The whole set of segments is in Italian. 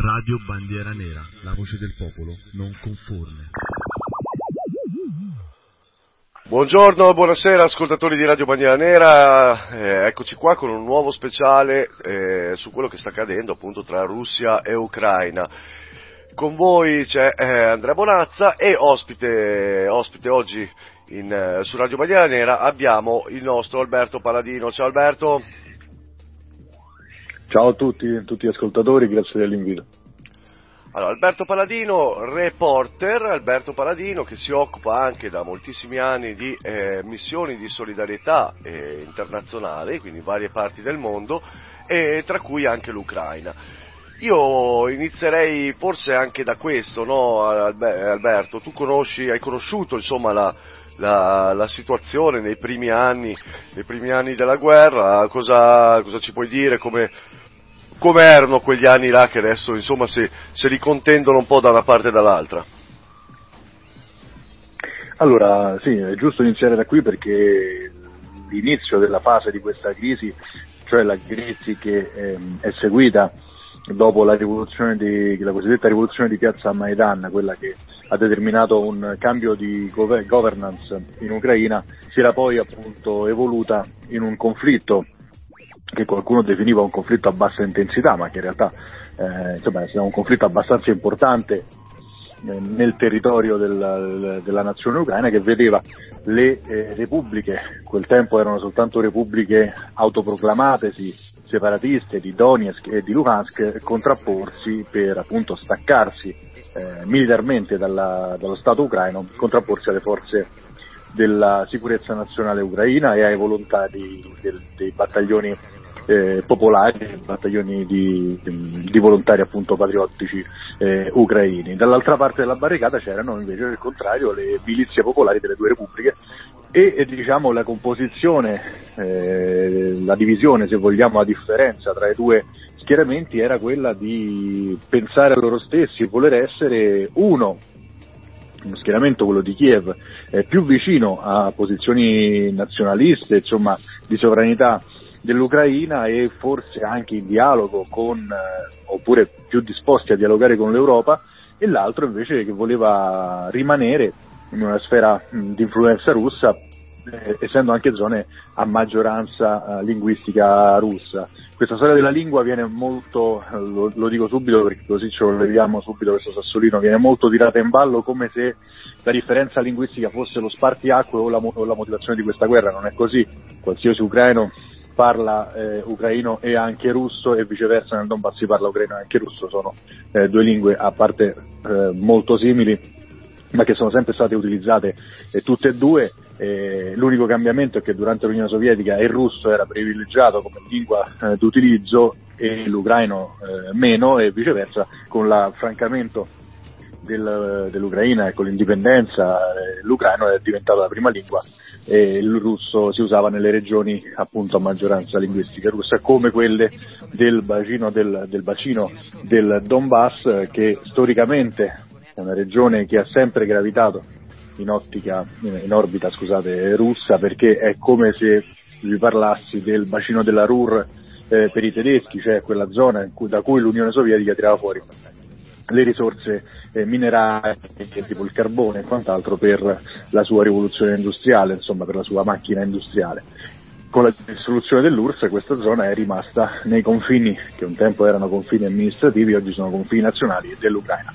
Radio Bandiera Nera, la voce del popolo, non conforme. Buongiorno, buonasera ascoltatori di Radio Bandiera Nera, eh, eccoci qua con un nuovo speciale eh, su quello che sta accadendo appunto tra Russia e Ucraina. Con voi c'è eh, Andrea Bonazza e ospite, ospite oggi in, eh, su Radio Bandiera Nera abbiamo il nostro Alberto Paladino. Ciao Alberto. Ciao a tutti, tutti gli ascoltatori, grazie dell'invito. Allora, Alberto Paladino, reporter, Alberto Paladino che si occupa anche da moltissimi anni di eh, missioni di solidarietà eh, internazionale, quindi in varie parti del mondo, e tra cui anche l'Ucraina. Io inizierei forse anche da questo, no, Alberto? Tu conosci, hai conosciuto insomma, la, la, la, situazione nei primi anni, nei primi anni della guerra, cosa, cosa ci puoi dire, come, come, erano quegli anni là che adesso insomma si, si ricontendono un po' da una parte e dall'altra? Allora, sì, è giusto iniziare da qui perché l'inizio della fase di questa crisi, cioè la crisi che ehm, è seguita dopo la, di, la cosiddetta rivoluzione di piazza Maidan, quella che ha determinato un cambio di governance in Ucraina, si era poi appunto evoluta in un conflitto che qualcuno definiva un conflitto a bassa intensità, ma che in realtà eh, insomma, è un conflitto abbastanza importante eh, nel territorio del, della nazione ucraina che vedeva le eh, repubbliche, quel tempo erano soltanto repubbliche autoproclamatesi separatiste di Donetsk e di Luhansk contrapporsi per appunto staccarsi eh, militarmente dalla, dallo Stato ucraino, contrapporsi alle forze della sicurezza nazionale ucraina e ai volontari del, dei battaglioni eh, popolari, battaglioni di, di, volontari appunto patriottici eh, ucraini. Dall'altra parte della barricata c'erano invece al contrario le milizie popolari delle due repubbliche e, e diciamo la composizione, eh, la divisione se vogliamo, la differenza tra i due schieramenti era quella di pensare a loro stessi, voler essere uno. Uno schieramento, quello di Kiev, eh, più vicino a posizioni nazionaliste, insomma, di sovranità dell'Ucraina e forse anche in dialogo con, eh, oppure più disposti a dialogare con l'Europa, e l'altro invece che voleva rimanere in una sfera di influenza russa, essendo anche zone a maggioranza eh, linguistica russa. Questa storia della lingua viene molto, eh, lo, lo, dico subito perché così ce lo leviamo subito questo sassolino, viene molto tirata in ballo come se la differenza linguistica fosse lo spartiacque o la, o la motivazione di questa guerra, non è così. Qualsiasi ucraino parla eh, ucraino e anche russo e viceversa nel Donbass si parla ucraino e anche russo, sono eh, due lingue a parte eh, molto simili ma che sono sempre state utilizzate eh, tutte e due. l'unico cambiamento è che durante l'Unione Sovietica il russo era privilegiato come lingua eh, d'utilizzo e l'ucraino eh, meno e viceversa con l'affrancamento del, dell'Ucraina e con l'indipendenza eh, l'ucraino è diventato la prima lingua e il russo si usava nelle regioni appunto a maggioranza linguistica russa come quelle del bacino del, del, bacino del Donbass che storicamente è una regione che ha sempre gravitato in, ottica, in orbita scusate, russa perché è come se vi parlassi del bacino della Ruhr eh, per i tedeschi, cioè quella zona cui, da cui l'Unione Sovietica tirava fuori le risorse eh, minerarie, tipo il carbone e quant'altro per la sua rivoluzione industriale, insomma per la sua macchina industriale. Con la dissoluzione dell'URSS questa zona è rimasta nei confini, che un tempo erano confini amministrativi, oggi sono confini nazionali dell'Ucraina.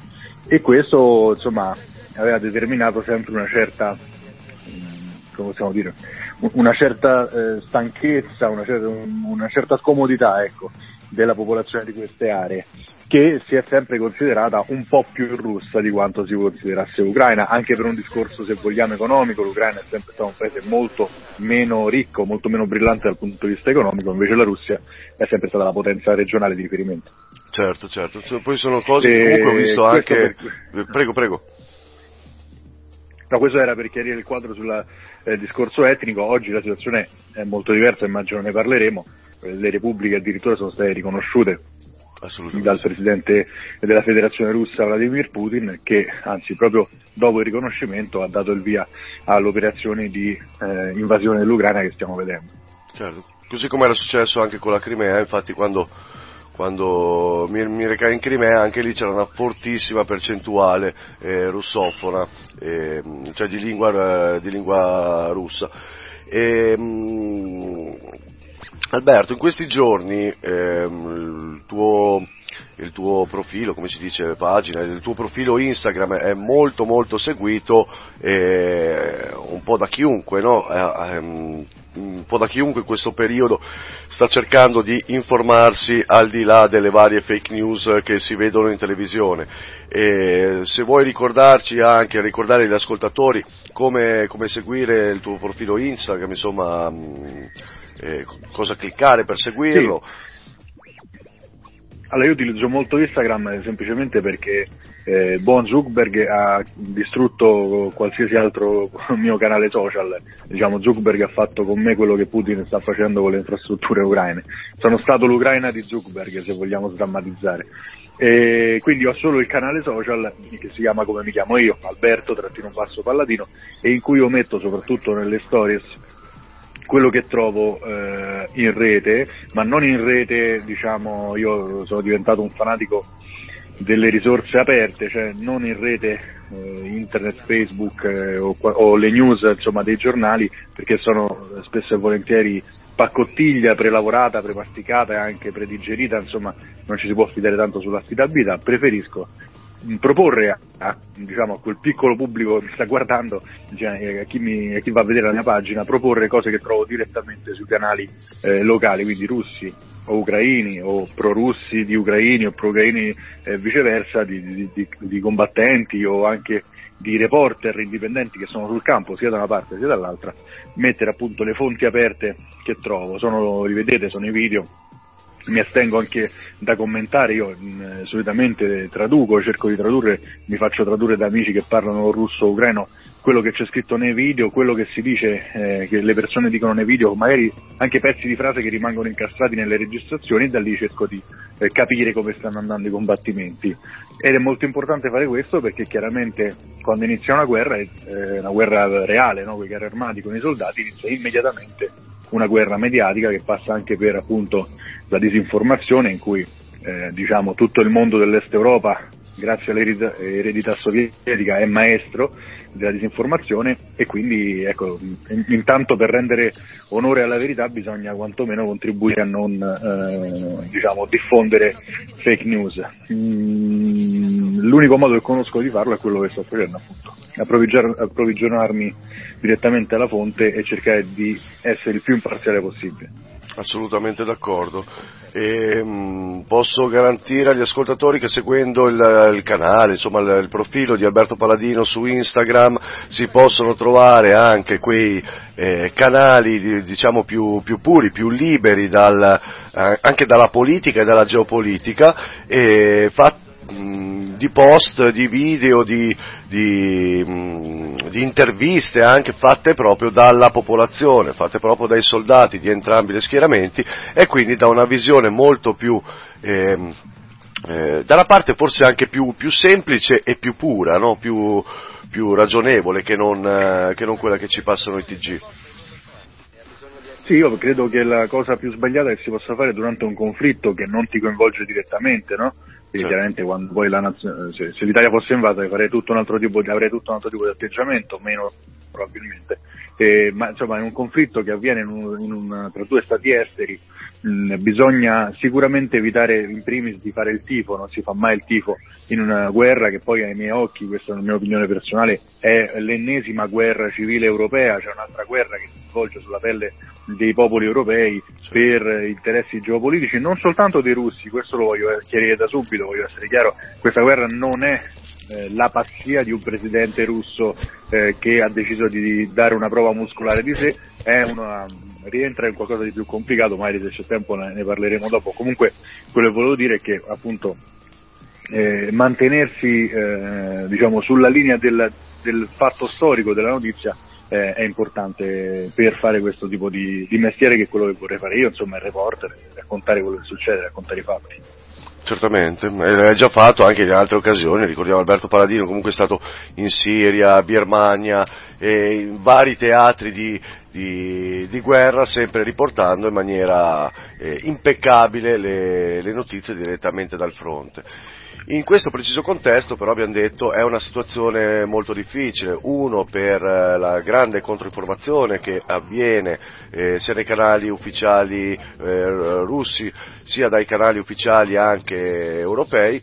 E questo insomma aveva determinato sempre una certa, mm, come possiamo dire, una certa eh, stanchezza, una certa, una certa scomodità ecco, della popolazione di queste aree che si è sempre considerata un po' più russa di quanto si considerasse ucraina, anche per un discorso se vogliamo economico, l'Ucraina è sempre stato un paese molto meno ricco, molto meno brillante dal punto di vista economico, invece la Russia è sempre stata la potenza regionale di riferimento. Certo, certo, poi sono cose che comunque ho visto anche... Per... Prego, prego. No, questo era per chiarire il quadro sul eh, discorso etnico, oggi la situazione è molto diversa, immagino ne parleremo, le repubbliche addirittura sono state riconosciute dal presidente della federazione russa Vladimir Putin che anzi proprio dopo il riconoscimento ha dato il via all'operazione di eh, invasione dell'Ucraina che stiamo vedendo. Certo, così come era successo anche con la Crimea, infatti quando, quando mi, mi recai in Crimea anche lì c'era una fortissima percentuale eh, russofona, eh, cioè di lingua, di lingua russa. E, mh, Alberto, in questi giorni ehm, il, tuo, il, tuo, profilo, come si dice, pagina, il tuo profilo Instagram è molto molto seguito eh, un po' da chiunque, no? eh, ehm, un po' da chiunque in questo periodo sta cercando di informarsi al di là delle varie fake news che si vedono in televisione. E se vuoi ricordarci anche, ricordare agli ascoltatori come, come seguire il tuo profilo Instagram, insomma, eh, cosa cliccare per seguirlo. Sì. Allora io utilizzo molto Instagram semplicemente perché eh, buon Zuckerberg ha distrutto qualsiasi altro mio canale social, diciamo Zuckerberg ha fatto con me quello che Putin sta facendo con le infrastrutture ucraine, sono stato l'Ucraina di Zuckerberg se vogliamo drammatizzare. E quindi ho solo il canale social che si chiama come mi chiamo io, Alberto Trattino Basso Palladino, e in cui io metto soprattutto nelle stories quello che trovo eh, in rete, ma non in rete, diciamo, io sono diventato un fanatico delle risorse aperte, cioè non in rete eh, internet, Facebook eh, o, o, le news insomma, dei giornali, perché sono spesso e volentieri paccottiglia prelavorata, premasticata e anche predigerita, insomma non ci si può fidare tanto sull'affidabilità, preferisco proporre a, diciamo, a, quel piccolo pubblico che mi sta guardando, cioè, a, chi mi, a, chi va a vedere la mia pagina, proporre cose che trovo direttamente sui canali eh, locali, quindi russi o ucraini o pro-russi di ucraini o pro-ucraini eh, viceversa, di, di, di, di, combattenti o anche di reporter indipendenti che sono sul campo sia da una parte sia dall'altra, mettere appunto le fonti aperte che trovo, sono, rivedete, sono i video mi astengo anche da commentare, io mh, mm, solitamente traduco, cerco di tradurre, mi faccio tradurre da amici che parlano russo o ucraino quello che c'è scritto nei video, quello che si dice, eh, che le persone dicono nei video, magari anche pezzi di frase che rimangono incastrati nelle registrazioni e da lì cerco di eh, capire come stanno andando i combattimenti. Ed è molto importante fare questo perché chiaramente quando inizia una guerra, eh, una guerra reale, no? con i carri armati, con i soldati, inizia immediatamente una guerra mediatica che passa anche per appunto la disinformazione in cui eh, diciamo, tutto il mondo dell'Est Europa, grazie all'eredità sovietica, è maestro della disinformazione e quindi ecco, intanto per rendere onore alla verità bisogna quantomeno contribuire a non eh, diciamo, diffondere fake news. Mm, l'unico modo che conosco di farlo è quello che sto facendo appunto, approvvigionarmi direttamente alla fonte e cercare di essere il più imparziale possibile. Assolutamente d'accordo. E, mh, mm, posso garantire agli ascoltatori che seguendo il, il canale, insomma il, il, profilo di Alberto Paladino su Instagram si possono trovare anche quei eh, canali diciamo più, più, puri, più liberi dal, eh, anche dalla politica e dalla geopolitica e fatti di post, di video, di, di, di, interviste anche fatte proprio dalla popolazione, fatte proprio dai soldati di entrambi gli schieramenti e quindi da una visione molto più, eh, eh, dalla parte forse anche più, più semplice e più pura, no? più, più, ragionevole che non, eh, che non quella che ci passano i TG. Sì, io credo che la cosa più sbagliata che si possa fare durante un conflitto che non ti coinvolge direttamente, no? Certo. chiaramente quando poi la nazione, se, se, l'Italia fosse invasa avrei tutto un altro tipo di, tutto un altro tipo di atteggiamento, meno probabilmente. Eh, ma insomma è un conflitto che avviene in un, in un, tra due stati esteri, mm, bisogna sicuramente evitare in primis di fare il tifo, non si fa mai il tifo in una guerra che poi ai miei occhi, questa è la mia opinione personale, è l'ennesima guerra civile europea, c'è un'altra guerra che si svolge sulla pelle dei popoli europei per interessi geopolitici, non soltanto dei russi, questo lo voglio chiarire da subito, voglio essere chiaro, questa guerra non è eh, la pazzia di un presidente russo eh, che ha deciso di dare una prova muscolare di sé, una, rientra in qualcosa di più complicato, magari se c'è tempo ne, ne parleremo dopo. Comunque quello che volevo dire è che appunto eh, mantenersi eh, diciamo, sulla linea del, del, fatto storico della notizia eh, è importante per fare questo tipo di, di, mestiere che è quello che vorrei fare io, insomma il reporter, raccontare quello che succede, raccontare i fatti. Certamente, l'hai già fatto anche in altre occasioni, ricordiamo Alberto Paladino comunque è stato in Siria, Birmania, in vari teatri di, di, di guerra, sempre riportando in maniera eh, impeccabile le, le notizie direttamente dal fronte. In questo preciso contesto però abbiamo detto è una situazione molto difficile, uno per eh, la grande controinformazione che avviene eh, sia dai canali ufficiali eh, russi sia dai canali ufficiali anche europei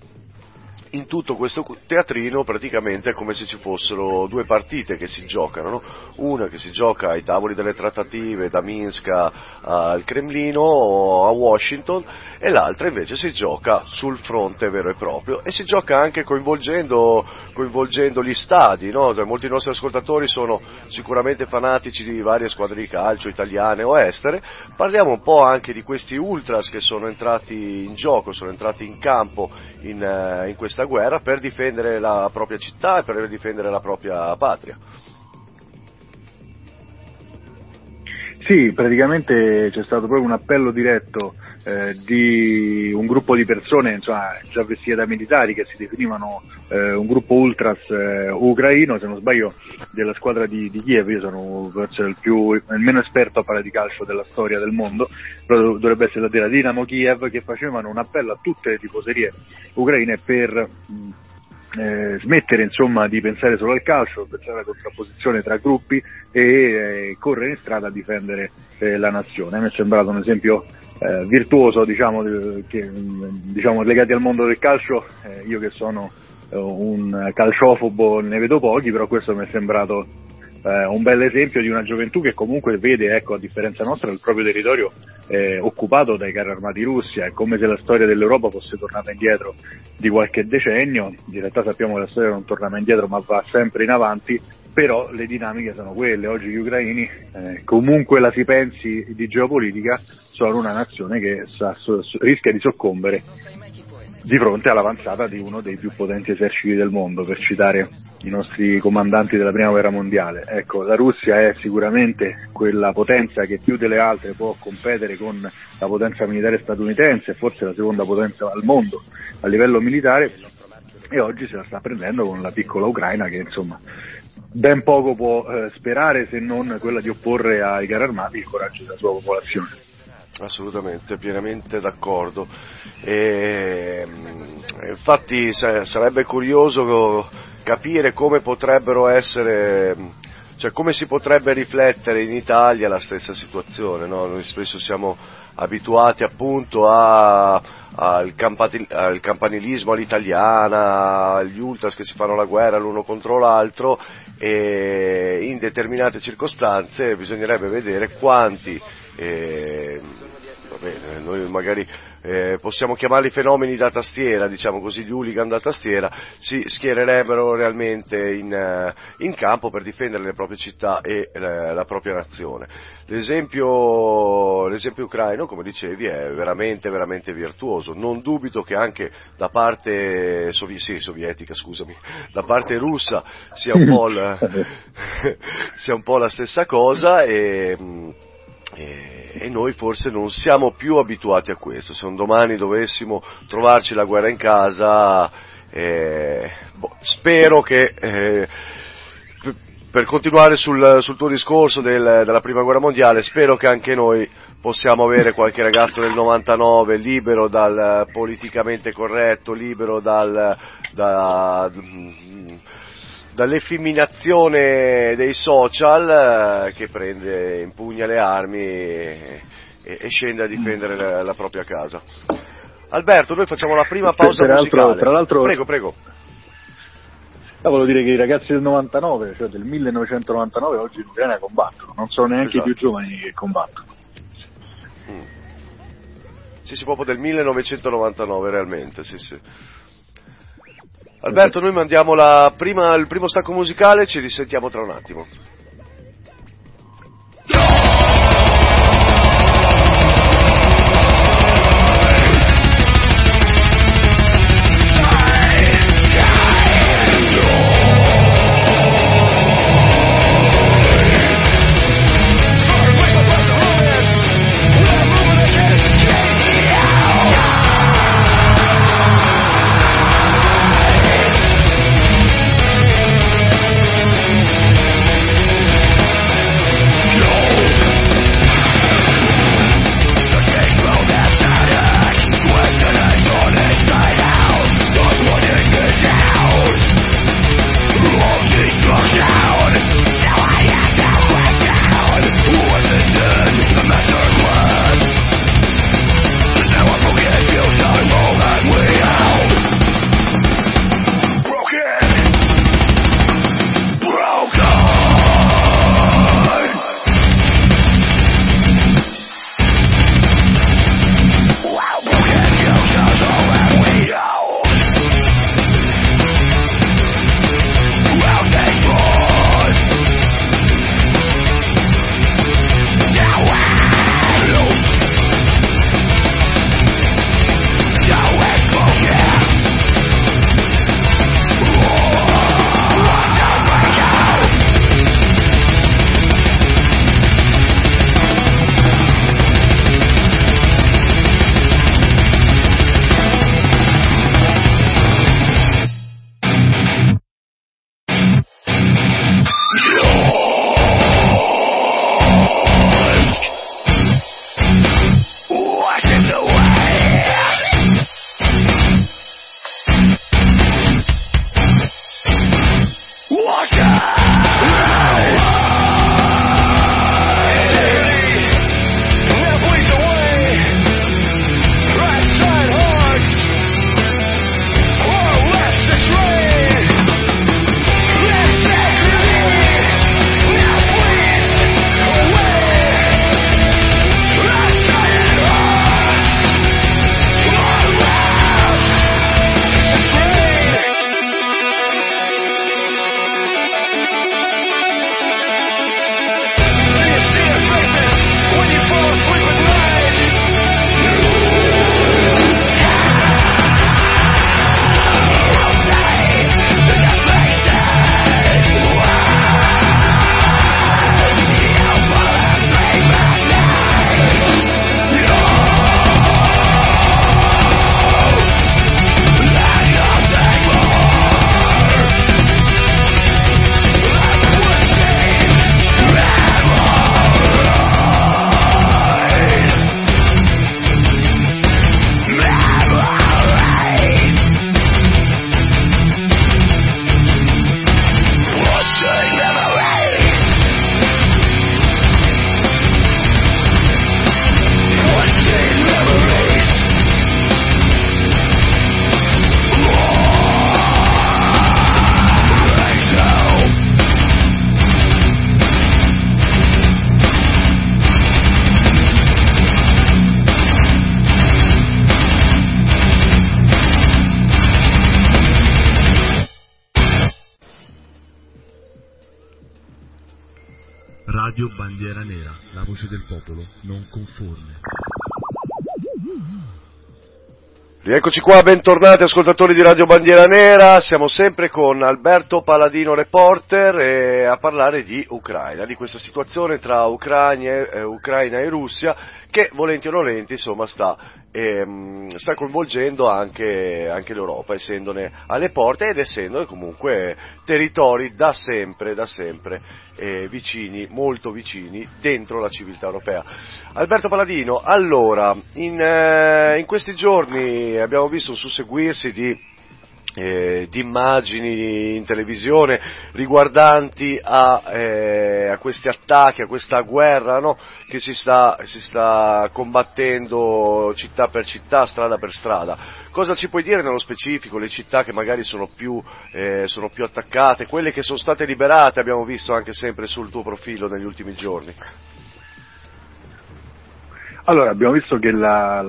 in tutto questo teatrino praticamente è come se ci fossero due partite che si giocano, no? una che si gioca ai tavoli delle trattative da Minsk al Cremlino a Washington e l'altra invece si gioca sul fronte vero e proprio e si gioca anche coinvolgendo, coinvolgendo gli stadi, no? Cioè, molti nostri ascoltatori sono sicuramente fanatici di varie squadre di calcio italiane o estere, parliamo un po' anche di questi ultras che sono entrati in gioco, sono entrati in campo in, eh, in questa questa guerra per difendere la propria città e per difendere la propria patria. Sì, praticamente c'è stato proprio un appello diretto eh, di un gruppo di persone insomma, già vestite da militari che si definivano eh, un gruppo ultras eh, ucraino, se non sbaglio, della squadra di, di Kiev. Io sono forse il, più, il meno esperto a parlare di calcio della storia del mondo, però dovrebbe essere la della Dinamo Kiev, che facevano un appello a tutte le tifoserie ucraine per. Eh, smettere insomma di pensare solo al calcio, pensare alla contrapposizione tra gruppi e eh, correre in strada a difendere eh, la nazione. Me è sembrato un esempio eh, virtuoso diciamo, che, diciamo, legati al mondo del calcio, eh, io che sono eh, un calciofobo ne vedo pochi, però questo mi è sembrato eh, un bel esempio di una gioventù che comunque vede, ecco, a differenza nostra, il proprio territorio eh, occupato dai carri armati russi, è come se la storia dell'Europa fosse tornata indietro di qualche decennio, in realtà sappiamo che la storia non torna mai indietro ma va sempre in avanti, però le dinamiche sono quelle, oggi gli ucraini, eh, comunque la si pensi di geopolitica, sono una nazione che sa, so, rischia di soccombere di fronte all'avanzata di uno dei più potenti eserciti del mondo, per citare i nostri comandanti della prima guerra mondiale. Ecco, la Russia è sicuramente quella potenza che più delle altre può competere con la potenza militare statunitense, forse la seconda potenza al mondo a livello militare, e oggi se la sta prendendo con la piccola Ucraina che insomma ben poco può eh, sperare se non quella di opporre ai carri armati il coraggio della sua popolazione. Assolutamente, pienamente d'accordo. E, mm, infatti sarebbe curioso capire come potrebbero essere, cioè come si potrebbe riflettere in Italia la stessa situazione. No? Noi spesso siamo abituati appunto a, al, al, campanilismo all'italiana, agli ultras che si fanno la guerra l'uno contro l'altro e in determinate circostanze bisognerebbe vedere quanti eh, bene, noi magari eh, possiamo chiamarli fenomeni da tastiera, diciamo così, gli hooligan da tastiera, si schiererebbero realmente in, uh, in campo per difendere le proprie città e uh, la propria nazione. L'esempio, l'esempio, ucraino, come dicevi, è veramente, veramente virtuoso. Non dubito che anche da parte sovi- sì, sovietica, scusami, da parte russa sia un po', la, sia un po la stessa cosa e, e noi forse non siamo più abituati a questo. Se un domani dovessimo trovarci la guerra in casa, eh, boh, spero che, eh, per continuare sul, sul tuo discorso del, della prima guerra mondiale, spero che anche noi possiamo avere qualche ragazzo del 99 libero dal politicamente corretto, libero dal, da, dall'effeminazione dei social eh, che prende, impugna le armi e, e scende a difendere la, la, propria casa. Alberto, noi facciamo la prima pausa tra musicale. Tra l'altro, prego, prego. Ah, volevo dire che i ragazzi del 99, cioè del 1999, oggi in Ucraina combattono, non sono neanche esatto. i più giovani che combattono. Mm. Sì, sì, proprio del 1999 realmente, sì, sì. Alberto, noi mandiamo prima, il primo stacco musicale, ci risentiamo tra un attimo. Bandiera Nera, la voce del popolo non conforme. Rieccoci qua, bentornati ascoltatori di Radio Bandiera Nera, siamo sempre con Alberto Paladino Reporter a parlare di Ucraina, di questa situazione tra Ucraina, eh, Ucraina e Russia che volenti o nolenti insomma sta, ehm, sta coinvolgendo anche, anche, l'Europa, essendone alle porte ed essendo comunque territori da sempre, da sempre eh, vicini, molto vicini dentro la civiltà europea. Alberto Paladino, allora, in, eh, in questi giorni abbiamo visto un susseguirsi di eh, immagini in televisione riguardanti a, eh, a, questi attacchi, a questa guerra no? che si sta, si sta, combattendo città per città, strada per strada. Cosa ci puoi dire nello specifico, le città che magari sono più, eh, sono più attaccate, quelle che sono state liberate, abbiamo visto anche sempre sul tuo profilo negli ultimi giorni? Allora, abbiamo visto che la,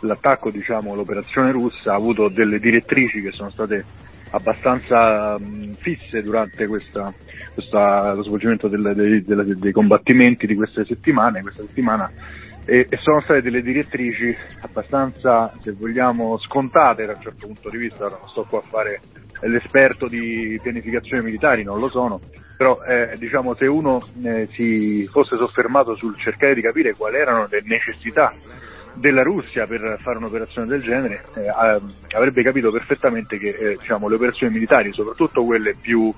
l'attacco, diciamo, l'operazione russa ha avuto delle direttrici che sono state abbastanza mh, fisse durante questa, questa, lo svolgimento del, dei, dei, dei, combattimenti di queste settimane, questa settimana. E, e, sono state delle direttrici abbastanza, se vogliamo, scontate da un certo punto di vista, non sto qua a fare l'esperto di pianificazione militari, non lo sono, però eh, diciamo se uno eh, si fosse soffermato sul cercare di capire quali erano le necessità della Russia per fare un'operazione del genere eh, avrebbe capito perfettamente che eh, diciamo, le operazioni militari, soprattutto quelle più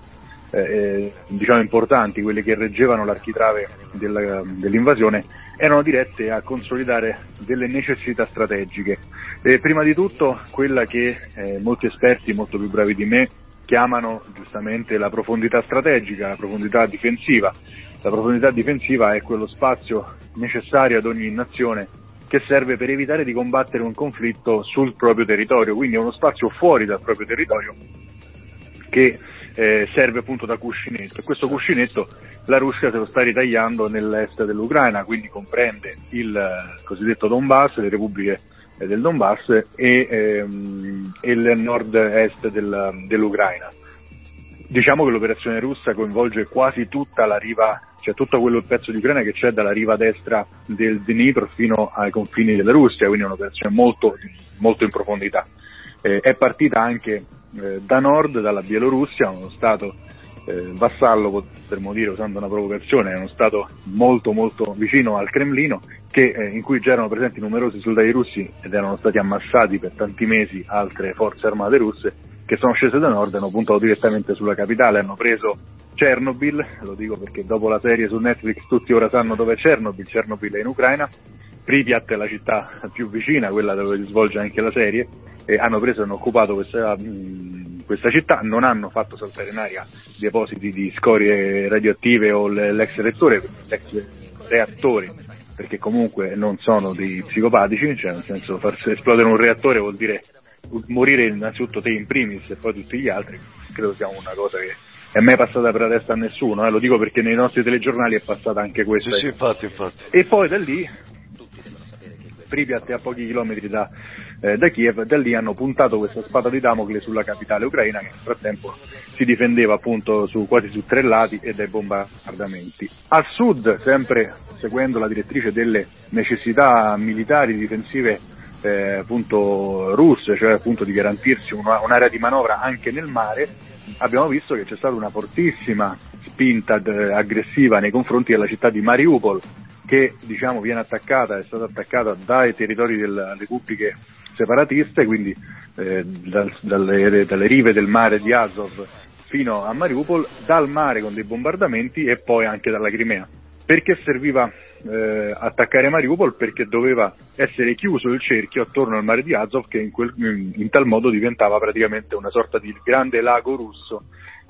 eh, eh, diciamo importanti, quelle che reggevano l'architrave della, dell'invasione, erano dirette a consolidare delle necessità strategiche. prima di tutto quella che eh, molti esperti molto più bravi di me chiamano giustamente la profondità strategica, la profondità difensiva. La profondità difensiva è quello spazio necessario ad ogni nazione che serve per evitare di combattere un conflitto sul proprio territorio, quindi è uno spazio fuori dal proprio territorio che eh, serve appunto da cuscinetto e questo cuscinetto la Russia se lo sta ritagliando nell'est dell'Ucraina, quindi comprende il eh, cosiddetto Donbass, le repubbliche eh, del Donbass e, ehm, e il nord-est del, dell'Ucraina. Diciamo che l'operazione russa coinvolge quasi tutta la riva cioè tutto quello pezzo di Ucraina che c'è dalla riva destra del Dnipro fino ai confini della Russia, quindi è un'operazione molto, molto in profondità. Eh, è partita anche eh, da nord, dalla Bielorussia, uno stato eh, vassallo, potremmo dire usando una provocazione, è uno stato molto molto vicino al Cremlino, che, eh, in cui già erano presenti numerosi soldati russi ed erano stati ammassati per tanti mesi altre forze armate russe, che sono scese da nord hanno puntato direttamente sulla capitale, hanno preso Chernobyl, lo dico perché dopo la serie su Netflix tutti ora sanno dove è Chernobyl, Chernobyl è in Ucraina, Pripyat è la città più vicina, quella dove si svolge anche la serie, e hanno preso e hanno occupato questa, mh, questa città, non hanno fatto saltare in aria depositi di scorie radioattive o l'ex reattore, l'ex reattori, perché comunque non sono dei psicopatici, cioè nel senso far esplodere un reattore vuol dire morire innanzitutto te in primis e poi tutti gli altri, credo sia una cosa che è mai passata per la testa a nessuno, eh? lo dico perché nei nostri telegiornali è passata anche questa. Sì, sì, infatti, infatti. E poi da lì, Pripyat è a pochi chilometri da, eh, da, Kiev, da lì hanno puntato questa spada di Damocle sulla capitale ucraina che nel frattempo si difendeva appunto su, quasi su tre lati e dai bombardamenti. A sud, sempre seguendo la direttrice delle necessità militari difensive eh, appunto russe, cioè appunto di garantirsi una, un'area di manovra anche nel mare, abbiamo visto che c'è stata una fortissima spinta d- aggressiva nei confronti della città di Mariupol, che diciamo, viene attaccata, è stata attaccata dai territori delle repubbliche separatiste, quindi eh, dal, dalle, dalle rive del mare di Azov fino a Mariupol, dal mare con dei bombardamenti e poi anche dalla Crimea. Perché serviva eh, attaccare Mariupol? Perché doveva essere chiuso il cerchio attorno al mare di Azov che in, quel, in, tal modo diventava praticamente una sorta di grande lago russo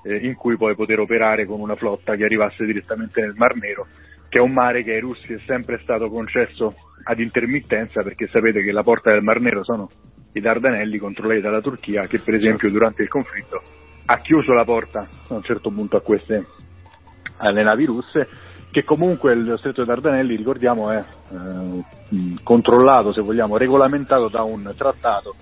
eh, in cui poi poter operare con una flotta che arrivasse direttamente nel Mar Nero, che è un mare che ai russi è sempre stato concesso ad intermittenza perché sapete che la porta del Mar Nero sono i Dardanelli controllati dalla Turchia che per esempio durante il conflitto ha chiuso la porta a un certo punto a queste alle navi russe che comunque lo stretto dei Dardanelli, ricordiamo, è eh, controllato, se vogliamo, regolamentato da un trattato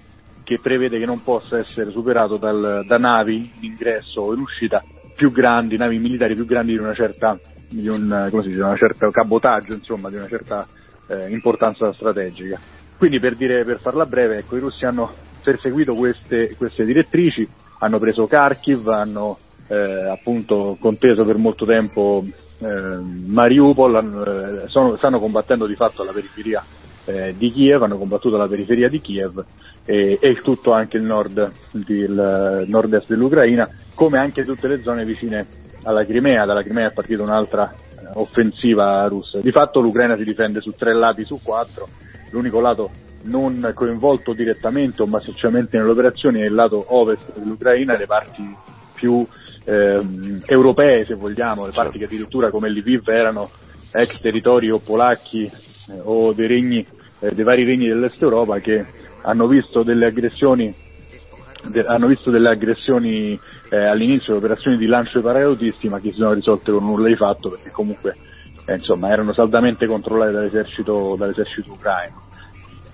che prevede che non possa essere superato dal, da navi in ingresso o in uscita più grandi, navi militari più grandi di una certa di un, come si dice, una certa cabotaggio, insomma, di una certa eh, importanza strategica. Quindi per, dire, per farla breve, ecco, i russi hanno perseguito queste, queste direttrici, hanno preso Kharkiv, hanno eh, appunto conteso per molto tempo eh, Mariupol, hanno, eh, sono, stanno combattendo di fatto alla periferia eh, di Kiev, hanno combattuto alla periferia di Kiev e, e il tutto anche il nord, il nord-est dell'Ucraina, come anche tutte le zone vicine alla Crimea, dalla Crimea è partita un'altra eh, offensiva russa. Di fatto l'Ucraina si difende su tre lati su quattro, l'unico lato non coinvolto direttamente o massicciamente nelle operazioni è il lato ovest dell'Ucraina, le parti più ehm, europee se vogliamo, le parti che addirittura come Lviv erano ex territori o polacchi eh, o dei, regni, eh, dei vari regni dell'Est Europa che hanno visto delle aggressioni, de, hanno visto delle aggressioni eh, all'inizio operazioni di lancio di paracadutisti ma che si sono risolte con nulla di fatto perché comunque eh, insomma, erano saldamente controllate dall'esercito, dall'esercito ucraino.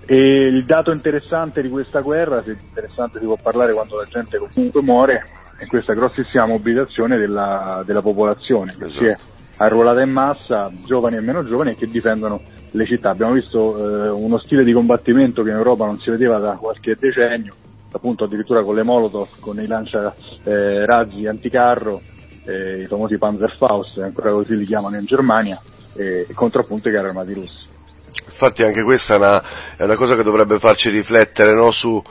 E il dato interessante di questa guerra, se interessante si può parlare quando la gente comunque muore, è questa grossissima mobilitazione della, della popolazione che esatto. si è arruolata in massa, giovani e meno giovani, e che difendono le città. Abbiamo visto eh, uno stile di combattimento che in Europa non si vedeva da qualche decennio, appunto addirittura con le Molotov, con i lancia eh, razzi anticarro, eh, i famosi Panzerfaust, ancora così li chiamano in Germania, eh, contro appunto i carri armati russi. Infatti anche questa è una, è una cosa che dovrebbe farci riflettere no? su,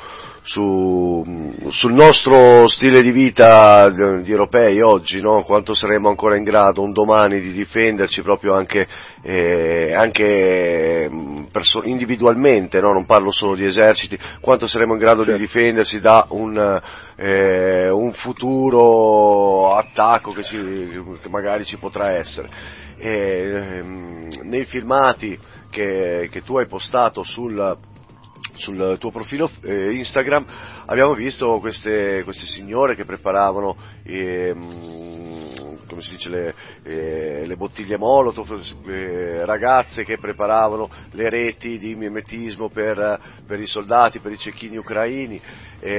su, sul nostro stile di vita di europei oggi, no? quanto saremo ancora in grado un domani di difenderci proprio anche, eh, anche perso- individualmente, no? non parlo solo di eserciti, quanto saremo in grado certo. di difendersi da un, eh, un futuro attacco che, ci, che, magari ci potrà essere. Eh, nei filmati che, che tu hai postato sul sul tuo profilo eh, Instagram abbiamo visto queste, queste signore che preparavano ehm, come si dice, le, eh, le bottiglie molotov, eh, ragazze che preparavano le reti di mimetismo per, per i soldati, per i cecchini ucraini,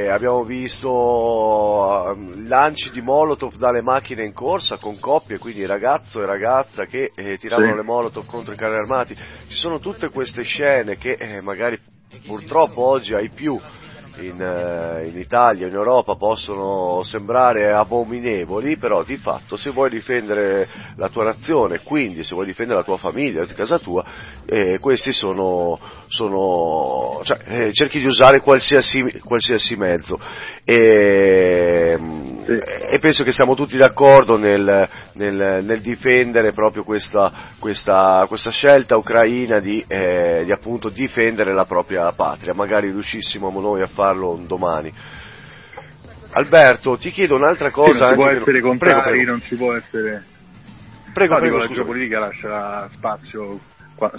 abbiamo visto ehm, lanci di molotov dalle macchine in corsa con coppie, quindi ragazzo e ragazza che eh, tiravano sì. le molotov contro i carri armati, ci sono tutte queste scene che eh, magari purtroppo oggi ai più in, eh, in, Italia, in Europa possono sembrare abominevoli, però di fatto se vuoi difendere la tua nazione, quindi se vuoi difendere la tua famiglia, la casa tua, eh, questi sono, sono cioè, eh, cerchi di usare qualsiasi, qualsiasi mezzo. E, e, penso che siamo tutti d'accordo nel, nel, nel difendere proprio questa, questa, questa, scelta ucraina di, eh, di appunto difendere la propria patria, magari riuscissimo noi a farlo un domani. Alberto, ti chiedo un'altra cosa. Sì, non si può essere che... contrari, prego, prego. non si può essere... Prego, no, prego, la geopolitica lascia spazio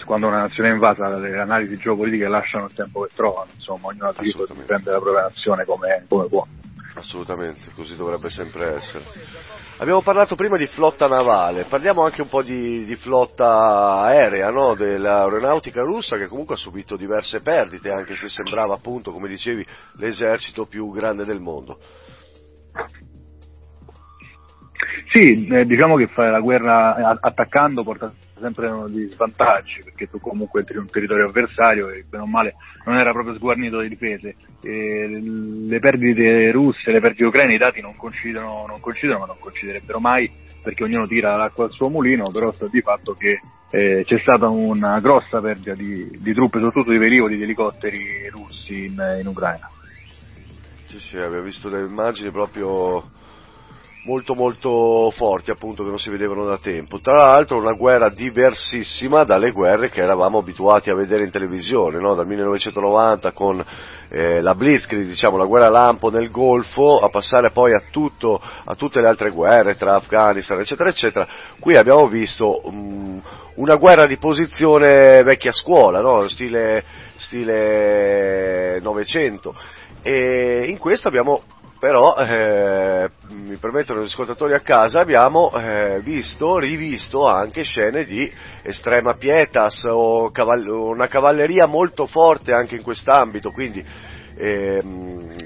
quando una nazione è invasa le analisi geopolitiche lasciano il tempo che trovano, insomma ognuno ha diritto di difendere la propria nazione come, come può. Assolutamente, così dovrebbe sempre essere. Abbiamo parlato prima di flotta navale, parliamo anche un po' di, di flotta aerea, no? dell'aeronautica russa che comunque ha subito diverse perdite, anche se sembrava appunto, come dicevi, l'esercito più grande del mondo. Sì, eh, diciamo che fare la guerra attaccando porta sempre degli svantaggi, perché tu comunque entri in un territorio avversario e bene o male non era proprio sguarnito di difese. E le perdite russe, le perdite ucraine, i dati non coincidono, non coincidono, ma non coinciderebbero mai perché ognuno tira l'acqua al suo mulino, però sta di fatto che eh, c'è stata una grossa perdita di, di, truppe, soprattutto di velivoli, di elicotteri russi in, in Ucraina. Sì, sì, abbiamo visto delle immagini proprio molto molto forti appunto che non si vedevano da tempo. Tra l'altro una guerra diversissima dalle guerre che eravamo abituati a vedere in televisione, no? dal 1990 con eh, la Blitzkrieg, diciamo la guerra lampo nel Golfo, a passare poi a, tutto, a tutte le altre guerre tra Afghanistan eccetera eccetera. Qui abbiamo visto um, una guerra di posizione vecchia scuola, no? stile, stile Novecento. E in questo abbiamo però eh, mi permettono gli ascoltatori a casa, abbiamo eh, visto, rivisto anche scene di estrema pietas o cavall- una cavalleria molto forte anche in quest'ambito, quindi eh,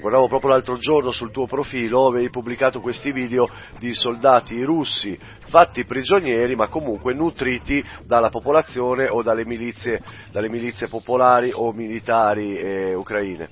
guardavo proprio l'altro giorno sul tuo profilo, avevi pubblicato questi video di soldati russi fatti prigionieri ma comunque nutriti dalla popolazione o dalle milizie, dalle milizie popolari o militari eh, ucraine.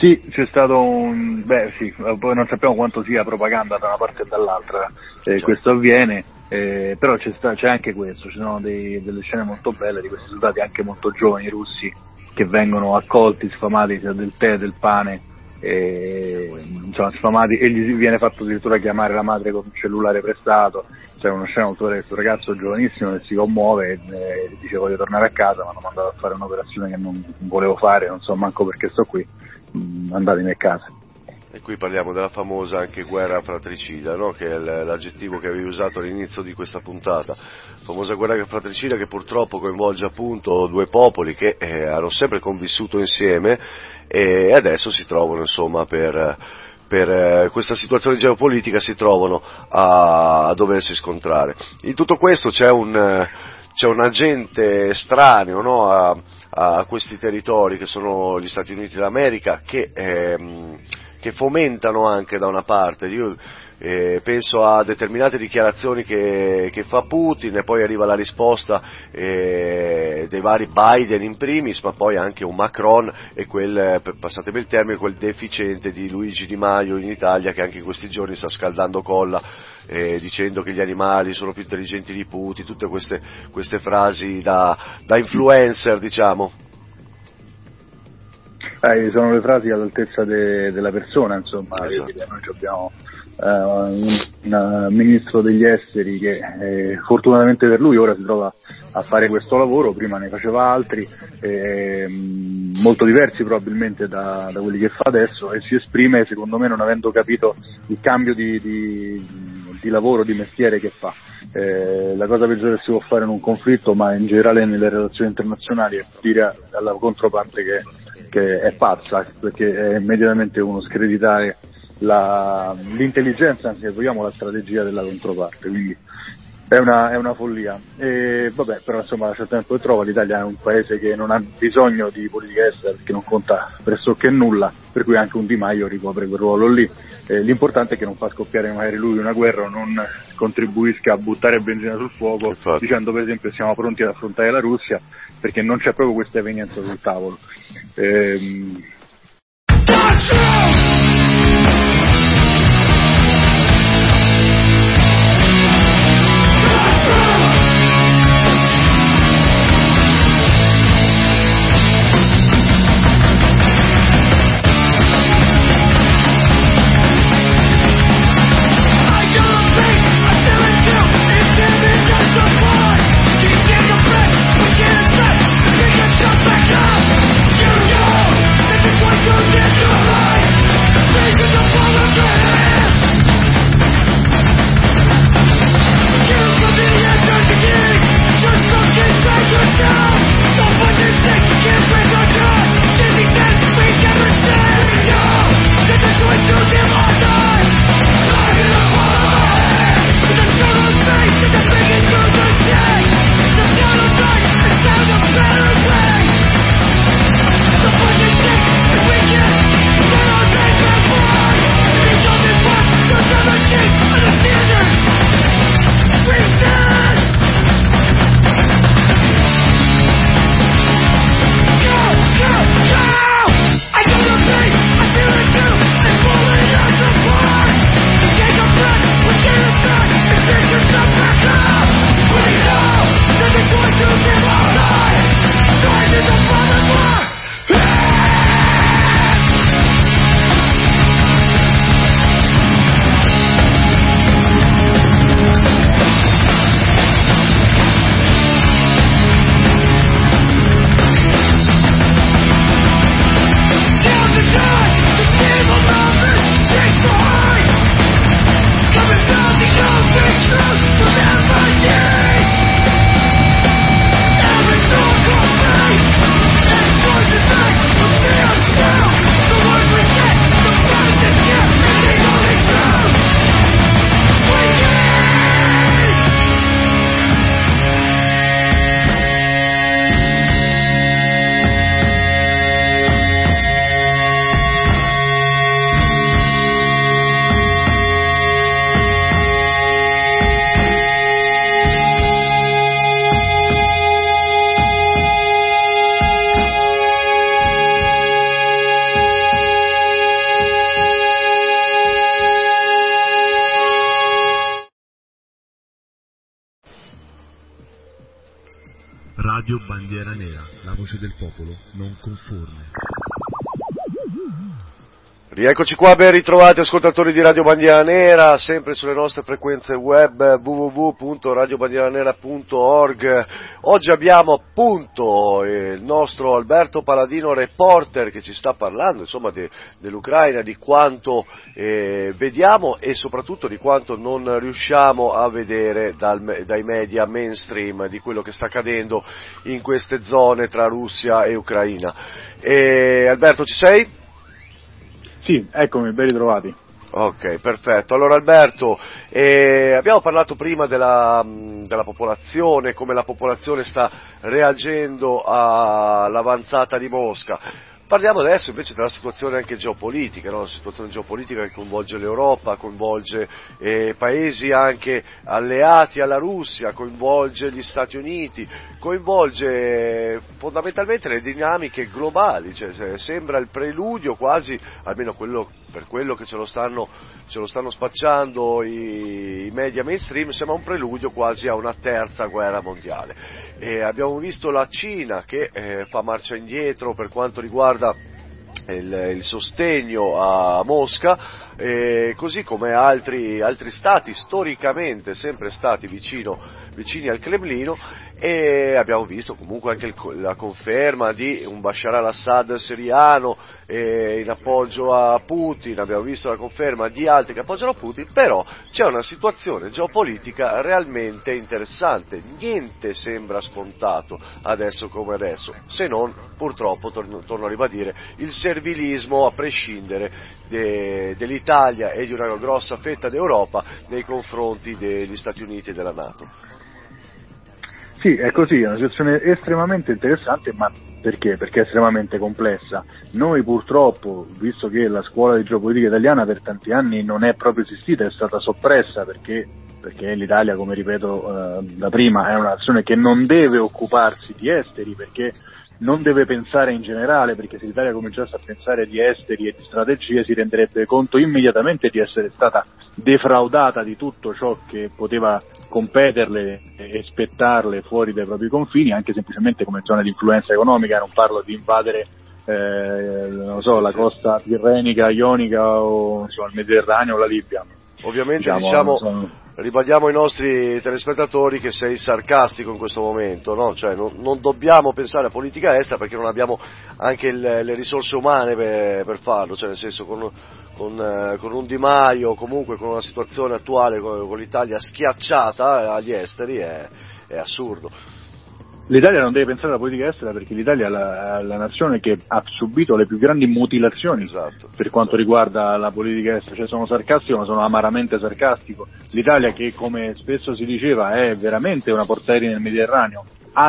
Sì, c'è stato un... beh sì, poi non sappiamo quanto sia propaganda da una parte e dall'altra, eh, certo. questo avviene, eh, però c'è, sta, c'è, anche questo, ci sono dei, delle scene molto belle di questi soldati anche molto giovani russi che vengono accolti, sfamati del tè, del pane, e, insomma, sfamati e gli viene fatto addirittura chiamare la madre con un cellulare prestato, c'è una scena molto bella questo ragazzo giovanissimo che si commuove e eh, dice voglio tornare a casa, ma hanno mandato a fare un'operazione che non volevo fare, non so manco perché sto qui Mm, andatemi a casa. E qui parliamo della famosa anche guerra fratricida, no? che è l'aggettivo che avevi usato all'inizio di questa puntata. Famosa guerra fratricida che purtroppo coinvolge appunto due popoli che eh, hanno sempre convissuto insieme e adesso si trovano insomma per, per eh, questa situazione geopolitica si trovano a, a, doversi scontrare. In tutto questo c'è un, c'è un agente estraneo no? a, a questi territori che sono gli Stati Uniti d'America che, ehm, che fomentano anche da una parte. Io, eh, penso a determinate dichiarazioni che, che, fa Putin e poi arriva la risposta eh, dei vari Biden in primis, ma poi anche un Macron e quel, passatemi il termine, quel deficiente di Luigi Di Maio in Italia che anche in questi giorni sta scaldando colla eh, dicendo che gli animali sono più intelligenti di Putin, tutte queste, queste frasi da, da influencer diciamo. Eh, sono le frasi all'altezza de, della persona, insomma, esatto. noi abbiamo eh, un, un, ministro degli esteri che eh, fortunatamente per lui ora si trova a fare questo lavoro, prima ne faceva altri, eh, molto diversi probabilmente da, da, quelli che fa adesso e si esprime secondo me non avendo capito il cambio di, di, di lavoro, di mestiere che fa. Eh, la cosa peggiore che si può fare in un conflitto, ma in generale nelle relazioni internazionali, è dire alla controparte che, che è pazza, perché è immediatamente uno screditare la, l'intelligenza, anzi se vogliamo la strategia della controparte, quindi è una, è una follia. E, vabbè, però insomma lascia tempo che trova, l'Italia è un paese che non ha bisogno di politica estera perché non conta pressoché nulla, per cui anche un Di Maio ricopre quel ruolo lì. Eh, l'importante è che non fa scoppiare magari lui una guerra o non contribuisca a buttare benzina sul fuoco Infatti. dicendo per esempio siamo pronti ad affrontare la Russia perché non c'è proprio questa evenienza sul tavolo. Ehm... Radio Bandiera Nera, la voce del popolo non conforme. Rieccoci qua, ben ritrovati ascoltatori di Radio Bandiera Nera, sempre sulle nostre frequenze web www.radiobandieranera.org. Oggi abbiamo appunto il nostro Alberto Paladino reporter che ci sta parlando insomma de, dell'Ucraina, di quanto eh, vediamo e soprattutto di quanto non riusciamo a vedere dal, dai media mainstream di quello che sta accadendo in queste zone tra Russia e Ucraina. E, Alberto ci sei? Sì, eccomi, ben ritrovati. Ok, perfetto. Allora Alberto, eh, abbiamo parlato prima della, della, popolazione, come la popolazione sta reagendo all'avanzata di Mosca. Parliamo adesso invece della situazione anche geopolitica, no? la situazione geopolitica che coinvolge l'Europa, coinvolge eh, paesi anche alleati alla Russia, coinvolge gli Stati Uniti, coinvolge eh, fondamentalmente le dinamiche globali, cioè, sembra il preludio quasi, almeno quello per quello che ce lo stanno, ce lo stanno spacciando i, i, media mainstream, sembra un preludio quasi a una terza guerra mondiale. E abbiamo visto la Cina che eh, fa marcia indietro per quanto riguarda il, il sostegno a Mosca, eh, così come altri, altri, stati storicamente sempre stati vicino, vicini al Cremlino e abbiamo visto comunque anche il, la conferma di un Bashar al-Assad siriano eh, in appoggio a Putin, abbiamo visto la conferma di altri che appoggiano Putin, però c'è una situazione geopolitica realmente interessante, niente sembra scontato adesso come adesso, se non purtroppo, torno, torno a ribadire, il servilismo a prescindere de, dell'Italia e di una grossa fetta d'Europa nei confronti degli Stati Uniti e della Nato. Sì, è così, è una situazione estremamente interessante, ma perché? Perché è estremamente complessa. Noi purtroppo, visto che la scuola di geopolitica italiana per tanti anni non è proprio esistita, è stata soppressa perché, perché l'Italia, come ripeto eh, da prima, è una nazione che non deve occuparsi di esteri, perché non deve pensare in generale, perché se l'Italia cominciasse a pensare di esteri e di strategie si renderebbe conto immediatamente di essere stata defraudata di tutto ciò che poteva competerle e spettarle fuori dai propri confini, anche semplicemente come zona di influenza economica, non parlo di invadere eh, so, la costa tirrenica, ionica o insomma, il Mediterraneo o la Libia. Ovviamente diciamo, diciamo ribadiamo ai nostri telespettatori che sei sarcastico in questo momento, no? cioè, non, non, dobbiamo pensare a politica estera perché non abbiamo anche il, le risorse umane per, per farlo, cioè, nel senso con, con, eh, con, un Di Maio, comunque con una situazione attuale con, con l'Italia schiacciata agli esteri è, è assurdo. L'Italia non deve pensare alla politica estera perché l'Italia è la, la nazione che ha subito le più grandi mutilazioni esatto, per quanto esatto. riguarda la politica estera, cioè sono sarcastico ma sono amaramente sarcastico. L'Italia che come spesso si diceva è veramente una portaerei nel Mediterraneo,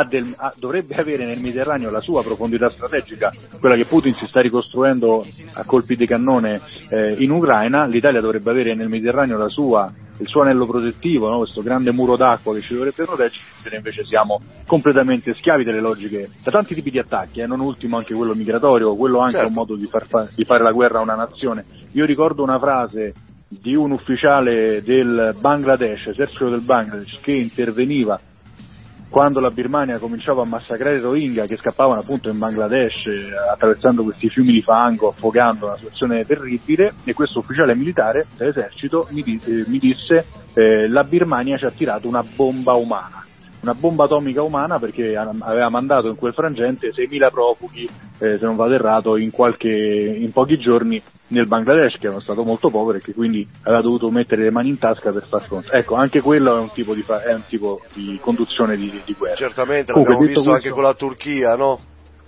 del, ha, dovrebbe avere nel Mediterraneo la sua profondità strategica, quella che Putin si sta ricostruendo a colpi di cannone eh, in Ucraina, l'Italia dovrebbe avere nel Mediterraneo sua, il suo anello protettivo, no? questo grande muro d'acqua che ci dovrebbe proteggere, invece siamo completamente schiavi delle logiche, da tanti tipi di attacchi, eh? non ultimo anche quello migratorio, quello anche certo. un modo di, far, di fare la guerra a una nazione. Io ricordo una frase di un ufficiale del Bangladesh, esercito del Bangladesh, che interveniva quando la Birmania cominciava a massacrare i Rohingya che scappavano appunto in Bangladesh eh, attraversando questi fiumi di fango, affogando una situazione terribile e questo ufficiale militare dell'esercito mi, eh, disse eh, la Birmania ci ha tirato una bomba umana una bomba atomica umana perché aveva mandato in quel frangente 6.000 profughi, eh, se non vado errato, in, qualche, in pochi giorni nel Bangladesh, che erano stato molto povero e che quindi aveva dovuto mettere le mani in tasca per far fronte. Ecco, anche quello è un tipo di, fa- un tipo di conduzione di, di, guerra. Certamente, Comunque, l'abbiamo visto questo... anche con la Turchia, no?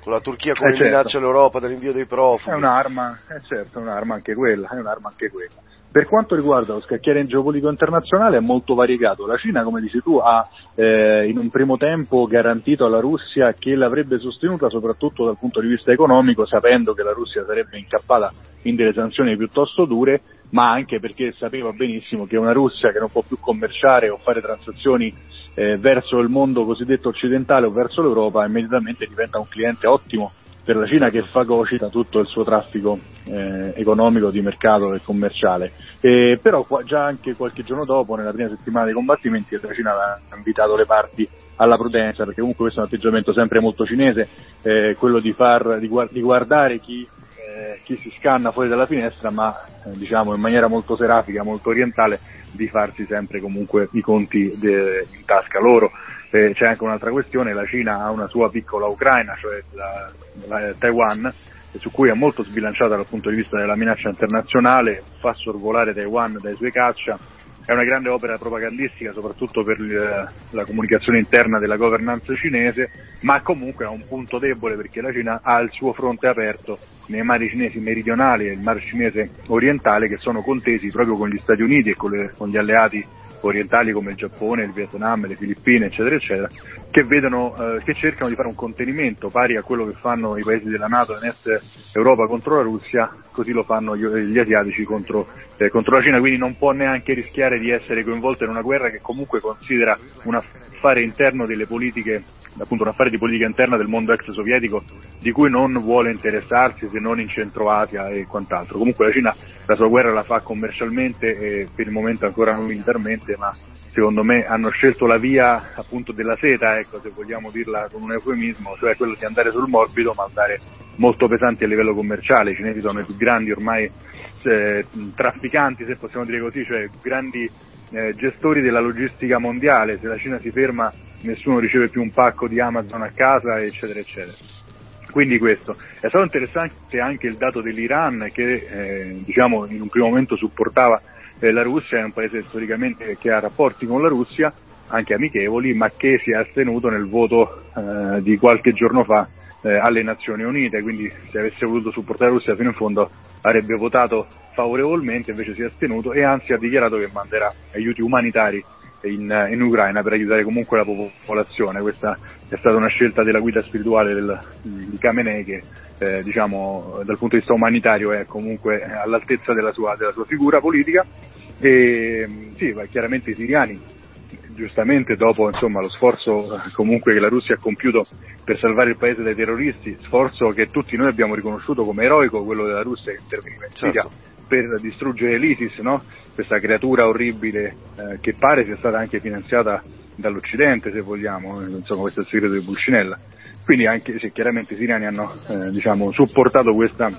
Con la Turchia come eh certo. minaccia l'Europa dell'invio dei profughi. È un'arma, eh certo, è un'arma anche quella, è un'arma anche quella. Per quanto riguarda lo scacchiere in geopolitico internazionale è molto variegato. La Cina, come dici tu, ha eh, in un primo tempo garantito alla Russia che l'avrebbe sostenuta soprattutto dal punto di vista economico, sapendo che la Russia sarebbe incappata in delle sanzioni piuttosto dure, ma anche perché sapeva benissimo che una Russia che non può più commerciare o fare transazioni eh, verso il mondo cosiddetto occidentale o verso l'Europa immediatamente diventa un cliente ottimo per la Cina che fagocita tutto il suo traffico eh, economico, di mercato e commerciale. E, però qua, già anche qualche giorno dopo, nella prima settimana dei combattimenti, la Cina ha invitato le parti alla prudenza, perché comunque questo è un atteggiamento sempre molto cinese, eh, quello di, far, di, guard- di guardare chi, eh, chi, si scanna fuori dalla finestra, ma eh, diciamo in maniera molto serafica, molto orientale, di farsi sempre comunque i conti de- in tasca loro. Eh, c'è anche un'altra questione, la Cina ha una sua piccola Ucraina, cioè la, la Taiwan, su cui è molto sbilanciata dal punto di vista della minaccia internazionale, fa sorvolare Taiwan dai suoi caccia, è una grande opera propagandistica soprattutto per la comunicazione interna della governance cinese, ma comunque ha un punto debole perché la Cina ha il suo fronte aperto nei mari cinesi meridionali e il mar cinese orientale che sono contesi proprio con gli Stati Uniti e con, le, con gli alleati orientali come il Giappone, il Vietnam, le Filippine, eccetera, eccetera, che, vedono, eh, che cercano di fare un contenimento pari a quello che fanno i paesi della Nato in Est Europa contro la Russia, così lo fanno gli, gli asiatici contro, eh, contro, la Cina, quindi non può neanche rischiare di essere coinvolto in una guerra che comunque considera un affare interno delle politiche, appunto un affare di politica interna del mondo ex sovietico di cui non vuole interessarsi se non in Centro Asia e quant'altro. Comunque la Cina la sua guerra la fa commercialmente e per il momento ancora non militarmente, ma secondo me hanno scelto la via appunto della seta, ecco, se vogliamo dirla con un eufemismo, cioè quello di andare sul morbido ma andare molto pesanti a livello commerciale. I cinesi sono i più grandi ormai eh, trafficanti, se possiamo dire così, cioè grandi eh, gestori della logistica mondiale. Se la Cina si ferma nessuno riceve più un pacco di Amazon a casa, eccetera, eccetera. Quindi questo. È stato interessante anche il dato dell'Iran che eh, diciamo in un primo momento supportava eh, la Russia, è un paese storicamente che ha rapporti con la Russia, anche amichevoli, ma che si è astenuto nel voto eh, di qualche giorno fa eh, alle Nazioni Unite, quindi se avesse voluto supportare la Russia fino in fondo avrebbe votato favorevolmente, invece si è astenuto e anzi ha dichiarato che manderà aiuti umanitari in, in, Ucraina per aiutare comunque la popolazione. Questa è stata una scelta della guida spirituale del, di Khamenei che eh, diciamo, dal punto di vista umanitario è comunque all'altezza della sua, della sua figura politica. E, sì, chiaramente i siriani giustamente dopo insomma, lo sforzo comunque che la Russia ha compiuto per salvare il paese dai terroristi, sforzo che tutti noi abbiamo riconosciuto come eroico, quello della Russia che interveniva in Siria certo. per distruggere l'ISIS, no? questa creatura orribile eh, che pare sia stata anche finanziata dall'Occidente, se vogliamo, eh, insomma questo è il segreto di Buscinella. Quindi anche se chiaramente i siriani hanno eh, diciamo, supportato questa,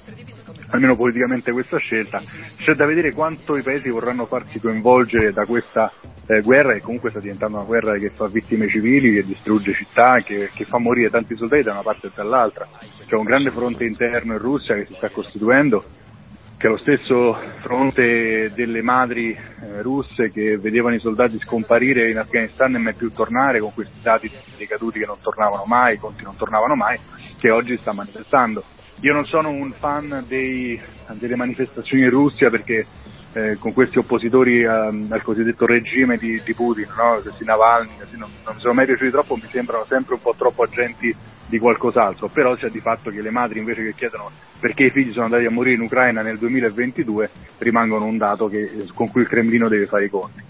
almeno politicamente questa scelta, c'è da vedere quanto i paesi vorranno farsi coinvolgere da questa eh, guerra che comunque sta diventando una guerra che fa vittime civili, che distrugge città, che, che fa morire tanti soldati da una parte e dall'altra. C'è un grande fronte interno in Russia che si sta costituendo che lo stesso fronte delle madri eh, russe che vedevano i soldati scomparire in Afghanistan e mai più tornare con questi dati dei caduti che non tornavano mai, i conti non tornavano mai, che oggi sta manifestando. Io non sono un fan dei, delle manifestazioni in Russia perché eh, con questi oppositori a, al cosiddetto regime di, di Putin, no? questi Navalny, non, non mi sono mai piaciuti troppo, mi sembrano sempre un po' troppo agenti di qualcos'altro, però c'è di fatto che le madri invece che chiedono perché i figli sono andati a morire in Ucraina nel 2022 rimangono un dato che, con cui il Cremlino deve fare i conti.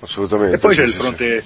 Assolutamente. E poi c'è il fronte.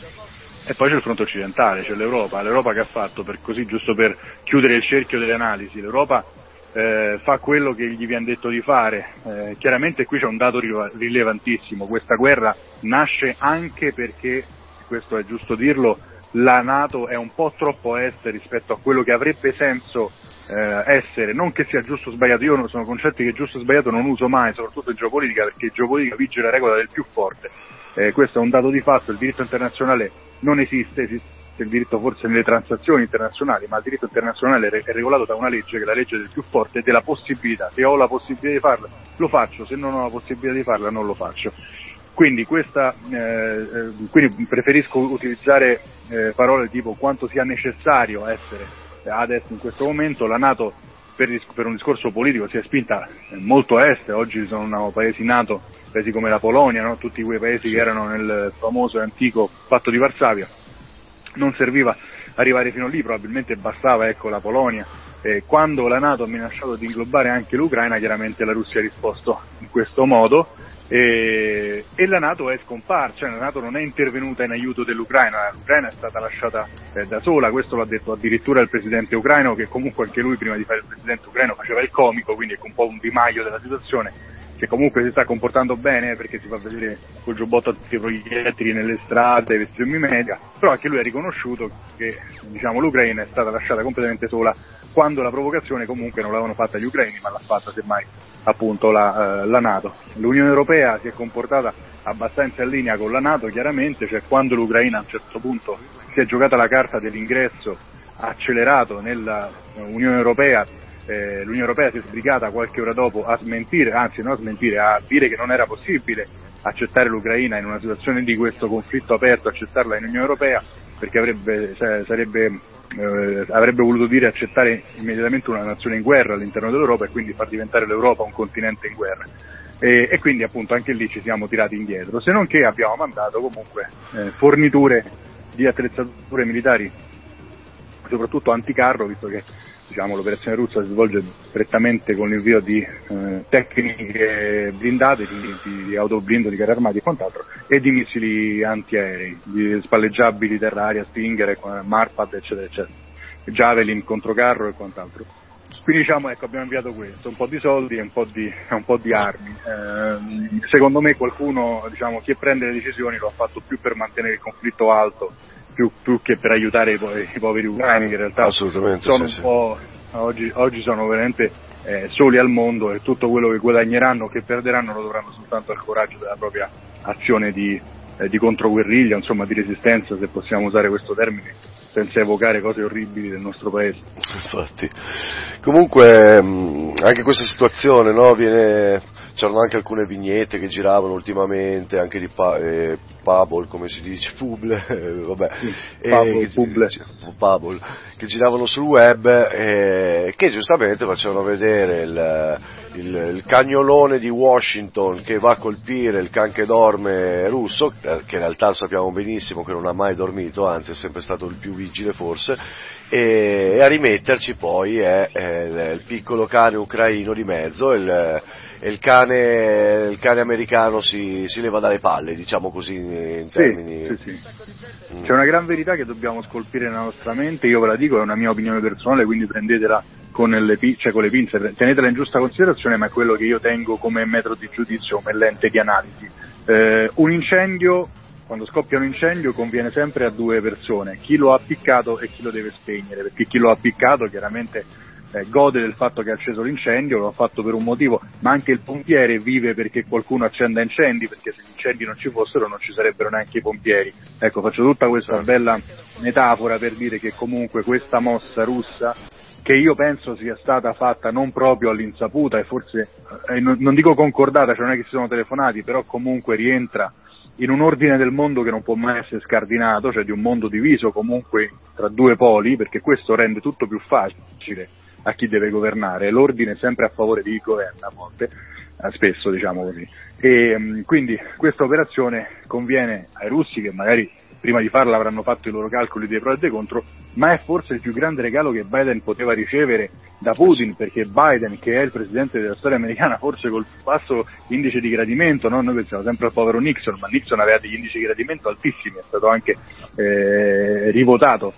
E poi c'è il fronte occidentale, c'è l'Europa, l'Europa che ha fatto, per così giusto per chiudere il cerchio delle analisi, l'Europa eh, fa quello che gli viene detto di fare. Eh, chiaramente qui c'è un dato rilevantissimo, questa guerra nasce anche perché, questo è giusto dirlo, la Nato è un po' troppo est rispetto a quello che avrebbe senso eh, essere, non che sia giusto o sbagliato, io sono concetti che giusto o sbagliato non uso mai, soprattutto in geopolitica, perché in geopolitica vige la regola del più forte. Eh, questo è un dato di fatto, il diritto internazionale non esiste, esiste il diritto forse nelle transazioni internazionali, ma il diritto internazionale è regolato da una legge che è la legge del più forte e della possibilità. Se ho la possibilità di farla, lo faccio, se non ho la possibilità di farla, non lo faccio. Quindi, questa, eh, eh quindi preferisco utilizzare eh, parole tipo quanto sia necessario essere adesso in questo momento. La Nato per, per un discorso politico si è spinta molto a est, oggi sono paesi NATO, paesi come la Polonia, no? tutti quei paesi che erano nel famoso e antico patto di Varsavia, non serviva arrivare fino lì, probabilmente bastava ecco, la Polonia. Eh, quando la Nato ha minacciato di inglobare anche l'Ucraina, chiaramente la Russia ha risposto in questo modo. E, e la Nato è scomparsa, cioè la Nato non è intervenuta in aiuto dell'Ucraina, l'Ucraina è stata lasciata eh, da sola, questo l'ha detto addirittura il presidente ucraino che comunque anche lui prima di fare il presidente ucraino faceva il comico, quindi è un po' un dimaio della situazione che comunque si sta comportando bene perché si fa vedere col giubbotto a tutti i proiettili nelle strade, vestito in media, però anche lui ha riconosciuto che diciamo, l'Ucraina è stata lasciata completamente sola quando la provocazione comunque non l'avevano fatta gli ucraini ma l'ha fatta semmai appunto la, eh, la, Nato. L'Unione Europea si è comportata abbastanza in linea con la Nato chiaramente, cioè quando l'Ucraina a un certo punto si è giocata la carta dell'ingresso accelerato nell'Unione Europea, eh, l'Unione Europea si è sbrigata qualche ora dopo a smentire, anzi non a smentire, a dire che non era possibile accettare l'Ucraina in una situazione di questo conflitto aperto, accettarla in Unione Europea perché avrebbe, cioè, sarebbe eh, avrebbe voluto dire accettare immediatamente una nazione in guerra all'interno dell'Europa e quindi far diventare l'Europa un continente in guerra. E, e quindi appunto anche lì ci siamo tirati indietro, se non che abbiamo mandato comunque eh, forniture di attrezzature militari, soprattutto anticarro, visto che diciamo, l'operazione russa si svolge strettamente con l'invio di eh, tecniche blindate, di, di, autoblindo, di carri armati e quant'altro, e di missili antiaerei, di spalleggiabili terra-aria, Stinger, Marpad, eccetera, eccetera, Javelin, controcarro e quant'altro. Quindi diciamo, ecco, abbiamo inviato questo, un po' di soldi e un po' di, un po di armi. Eh, secondo me qualcuno, diciamo, chi prende le decisioni lo ha fatto più per mantenere il conflitto alto più, più che per aiutare i, poveri, i poveri ucraini che in realtà sono sì, po' oggi, oggi, sono veramente eh, soli al mondo e tutto quello che guadagneranno o che perderanno lo dovranno soltanto al coraggio della propria azione di, eh, di controguerriglia, insomma di resistenza se possiamo usare questo termine senza evocare cose orribili del nostro paese. Infatti, comunque anche questa situazione no, viene c'erano anche alcune vignette che giravano ultimamente, anche di pa- eh, Pubble, come si dice, Puble, vabbè, Pubble, che, Puble. Che giravano sul web eh, che giustamente facevano vedere il, il, il, cagnolone di Washington che va a colpire il can che dorme russo, eh, che in realtà sappiamo benissimo che non ha mai dormito, anzi è sempre stato il più vigile forse, e, a rimetterci poi è, è il piccolo cane ucraino di mezzo, il, e il cane, il cane americano si, si, leva dalle palle, diciamo così in termini. Sì, sì, sì. Mm. C'è una gran verità che dobbiamo scolpire nella nostra mente, io ve la dico, è una mia opinione personale, quindi prendetela con le, cioè con le pinze, tenetela in giusta considerazione, ma è quello che io tengo come metodo di giudizio, come lente di analisi. Eh, un incendio quando scoppia un incendio conviene sempre a due persone, chi lo ha appiccato e chi lo deve spegnere, perché chi lo ha appiccato chiaramente eh, gode del fatto che ha acceso l'incendio, lo ha fatto per un motivo, ma anche il pompiere vive perché qualcuno accenda incendi, perché se gli incendi non ci fossero non ci sarebbero neanche i pompieri. Ecco, faccio tutta questa bella metafora per dire che comunque questa mossa russa che io penso sia stata fatta non proprio all'insaputa e forse, eh, non, non, dico concordata, cioè non è che si sono telefonati, però comunque rientra in un ordine del mondo che non può mai essere scardinato, cioè di un mondo diviso comunque tra due poli, perché questo rende tutto più facile a chi deve governare, l'ordine è sempre a favore di chi governa a volte, eh, spesso diciamo così. E, mm, quindi questa operazione conviene ai russi che magari prima di farla avranno fatto i loro calcoli dei pro e dei contro, ma è forse il più grande regalo che Biden poteva ricevere da Putin, perché Biden, che è il presidente della storia americana, forse col basso indice di gradimento, no? noi pensiamo sempre al povero Nixon, ma Nixon aveva degli indici di gradimento altissimi, è stato anche eh, rivotato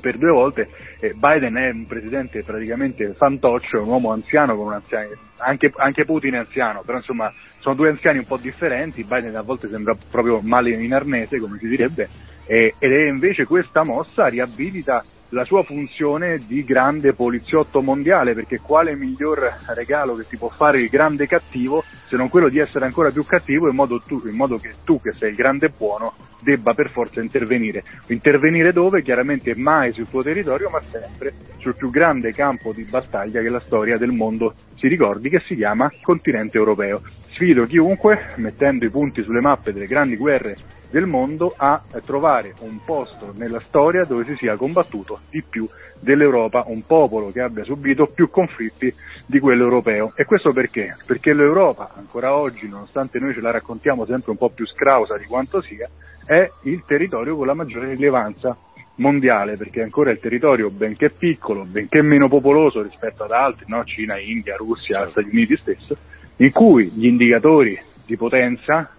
per due volte, eh, Biden è un presidente praticamente fantoccio, un uomo anziano con un anziano, anche, anche, Putin è anziano, però insomma sono due anziani un po' differenti, Biden a volte sembra proprio male in arnese come si direbbe, eh, ed è invece questa mossa riabilita la sua funzione di grande poliziotto mondiale, perché quale miglior regalo che ti può fare il grande cattivo se non quello di essere ancora più cattivo in modo, tu, in modo che tu che sei il grande buono debba per forza intervenire. Intervenire dove? Chiaramente mai sul tuo territorio, ma sempre sul più grande campo di battaglia che la storia del mondo si ricordi, che si chiama continente europeo. Sfido chiunque, mettendo i punti sulle mappe delle grandi guerre del mondo, a trovare un posto nella storia dove si sia combattuto di più dell'Europa, un popolo che abbia subito più conflitti di quello europeo. E questo perché? Perché l'Europa, ancora oggi, nonostante noi ce la raccontiamo sempre un po' più scrausa di quanto sia, è il territorio con la maggiore rilevanza mondiale, perché ancora il territorio, benché piccolo, benché meno popoloso rispetto ad altri, no? Cina, India, Russia. Stati Uniti stesso, in cui gli indicatori di potenza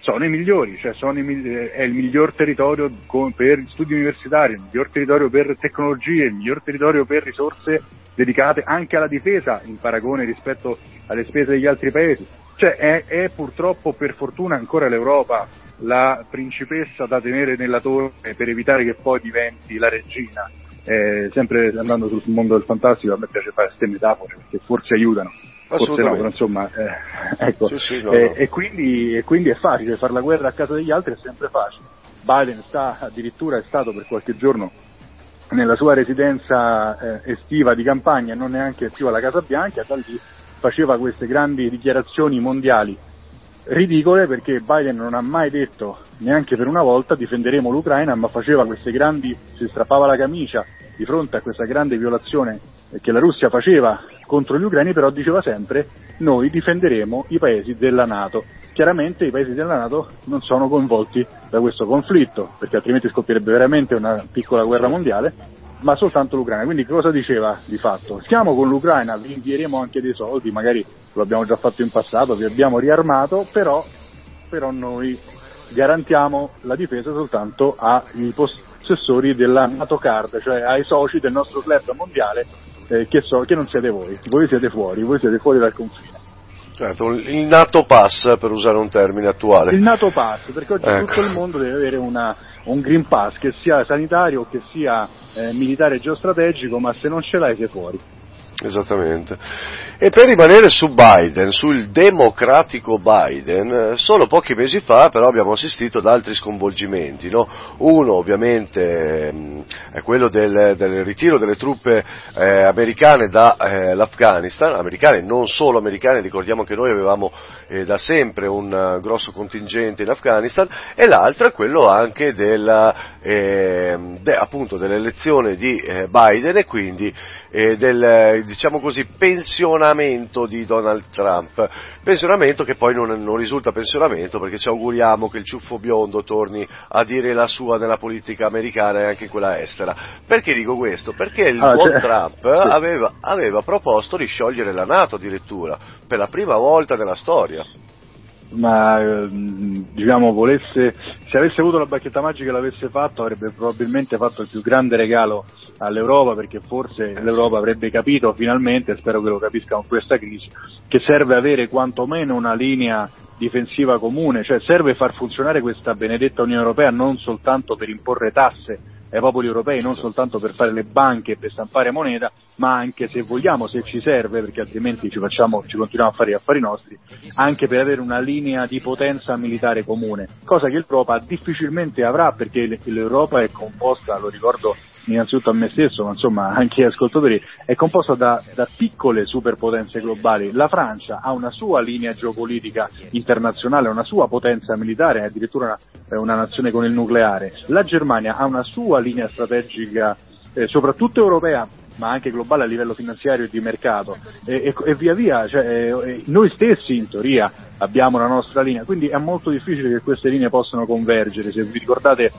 sono i migliori, cioè sono i è il miglior territorio co- per studi universitari, il miglior territorio per tecnologie, il miglior territorio per risorse dedicate anche alla difesa in paragone rispetto alle spese degli altri paesi. Cioè è, è purtroppo per fortuna ancora l'Europa la principessa da tenere nella torre per evitare che poi diventi la regina. Eh, sempre andando sul mondo del fantastico, a me piace fare queste metafore perché forse aiutano. Forse no, però insomma, eh, ecco. Sì, sì, no, Eh, no. E, quindi, e quindi è facile, fare la guerra a casa degli altri è sempre facile. Biden sta addirittura è stato per qualche giorno nella sua residenza eh, estiva di campagna, non neanche più alla Casa Bianca, da lì faceva queste grandi dichiarazioni mondiali ridicole perché Biden non ha mai detto neanche per una volta difenderemo l'Ucraina, ma faceva queste grandi, si strappava la camicia di fronte a questa grande violazione che la Russia faceva contro gli ucraini, però diceva sempre noi difenderemo i paesi della Nato. Chiaramente i paesi della Nato non sono coinvolti da questo conflitto, perché altrimenti scoppierebbe veramente una piccola guerra mondiale, ma soltanto l'Ucraina. Quindi cosa diceva di fatto? Stiamo con l'Ucraina, vi invieremo anche dei soldi, magari lo abbiamo già fatto in passato, vi abbiamo riarmato, però, però noi garantiamo la difesa soltanto ai possessori della NATO Card, cioè ai soci del nostro club mondiale eh, che, so, che non siete voi, voi siete fuori, voi siete fuori dal confine. Certo, il NATO Pass per usare un termine attuale. Il NATO Pass, perché oggi Ecco. tutto il mondo deve avere una- un Green Pass, che sia sanitario o che sia eh, militare geostrategico, ma se non ce l'hai sei fuori. Esattamente. E per rimanere su Biden, sul democratico Biden, eh, solo pochi mesi fa però abbiamo assistito ad altri sconvolgimenti. no? Uno ovviamente ehm, è quello del, del ritiro delle truppe eh, americane dall'Afghanistan, americane, non solo americane, ricordiamo che noi avevamo eh, da sempre un eh, grosso contingente in Afghanistan, e l'altro è quello anche della, ehm, de- appunto, dell'elezione di eh, Biden e quindi eh, del diciamo così pensionamento di Donald Trump. Pensionamento che poi non, non risulta pensionamento perché ci auguriamo che il ciuffo biondo torni a dire la sua nella politica americana e anche in quella estera. Perché dico questo? perché il Ah, buon cioè- Trump aveva, aveva proposto di sciogliere la Nato addirittura per la prima volta nella storia ma ehm, diciamo volesse se avesse avuto la bacchetta magica e l'avesse fatto avrebbe probabilmente fatto il più grande regalo all'Europa perché forse l'Europa avrebbe capito finalmente, spero che lo capisca con questa crisi, che serve avere quantomeno una linea difensiva comune, cioè serve far funzionare questa benedetta Unione Europea non soltanto per imporre tasse ai popoli europei, non soltanto per fare le banche e per stampare moneta, ma anche se vogliamo, se ci serve, perché altrimenti ci, facciamo, ci continuiamo a fare gli affari nostri, anche per avere una linea di potenza militare comune, cosa che l'Europa difficilmente avrà perché l'Europa è composta, lo ricordo innanzitutto a me stesso, ma insomma anche agli ascoltatori, è composta da, da piccole superpotenze globali. La Francia ha una sua linea geopolitica internazionale, una sua potenza militare, addirittura una, è una nazione con il nucleare. La Germania ha una sua linea strategica, eh, soprattutto europea, ma anche globale a livello finanziario e di mercato e, e- e via via, cioè, eh, noi stessi in teoria abbiamo la nostra linea, quindi è molto difficile che queste linee possano convergere, se vi ricordate eh,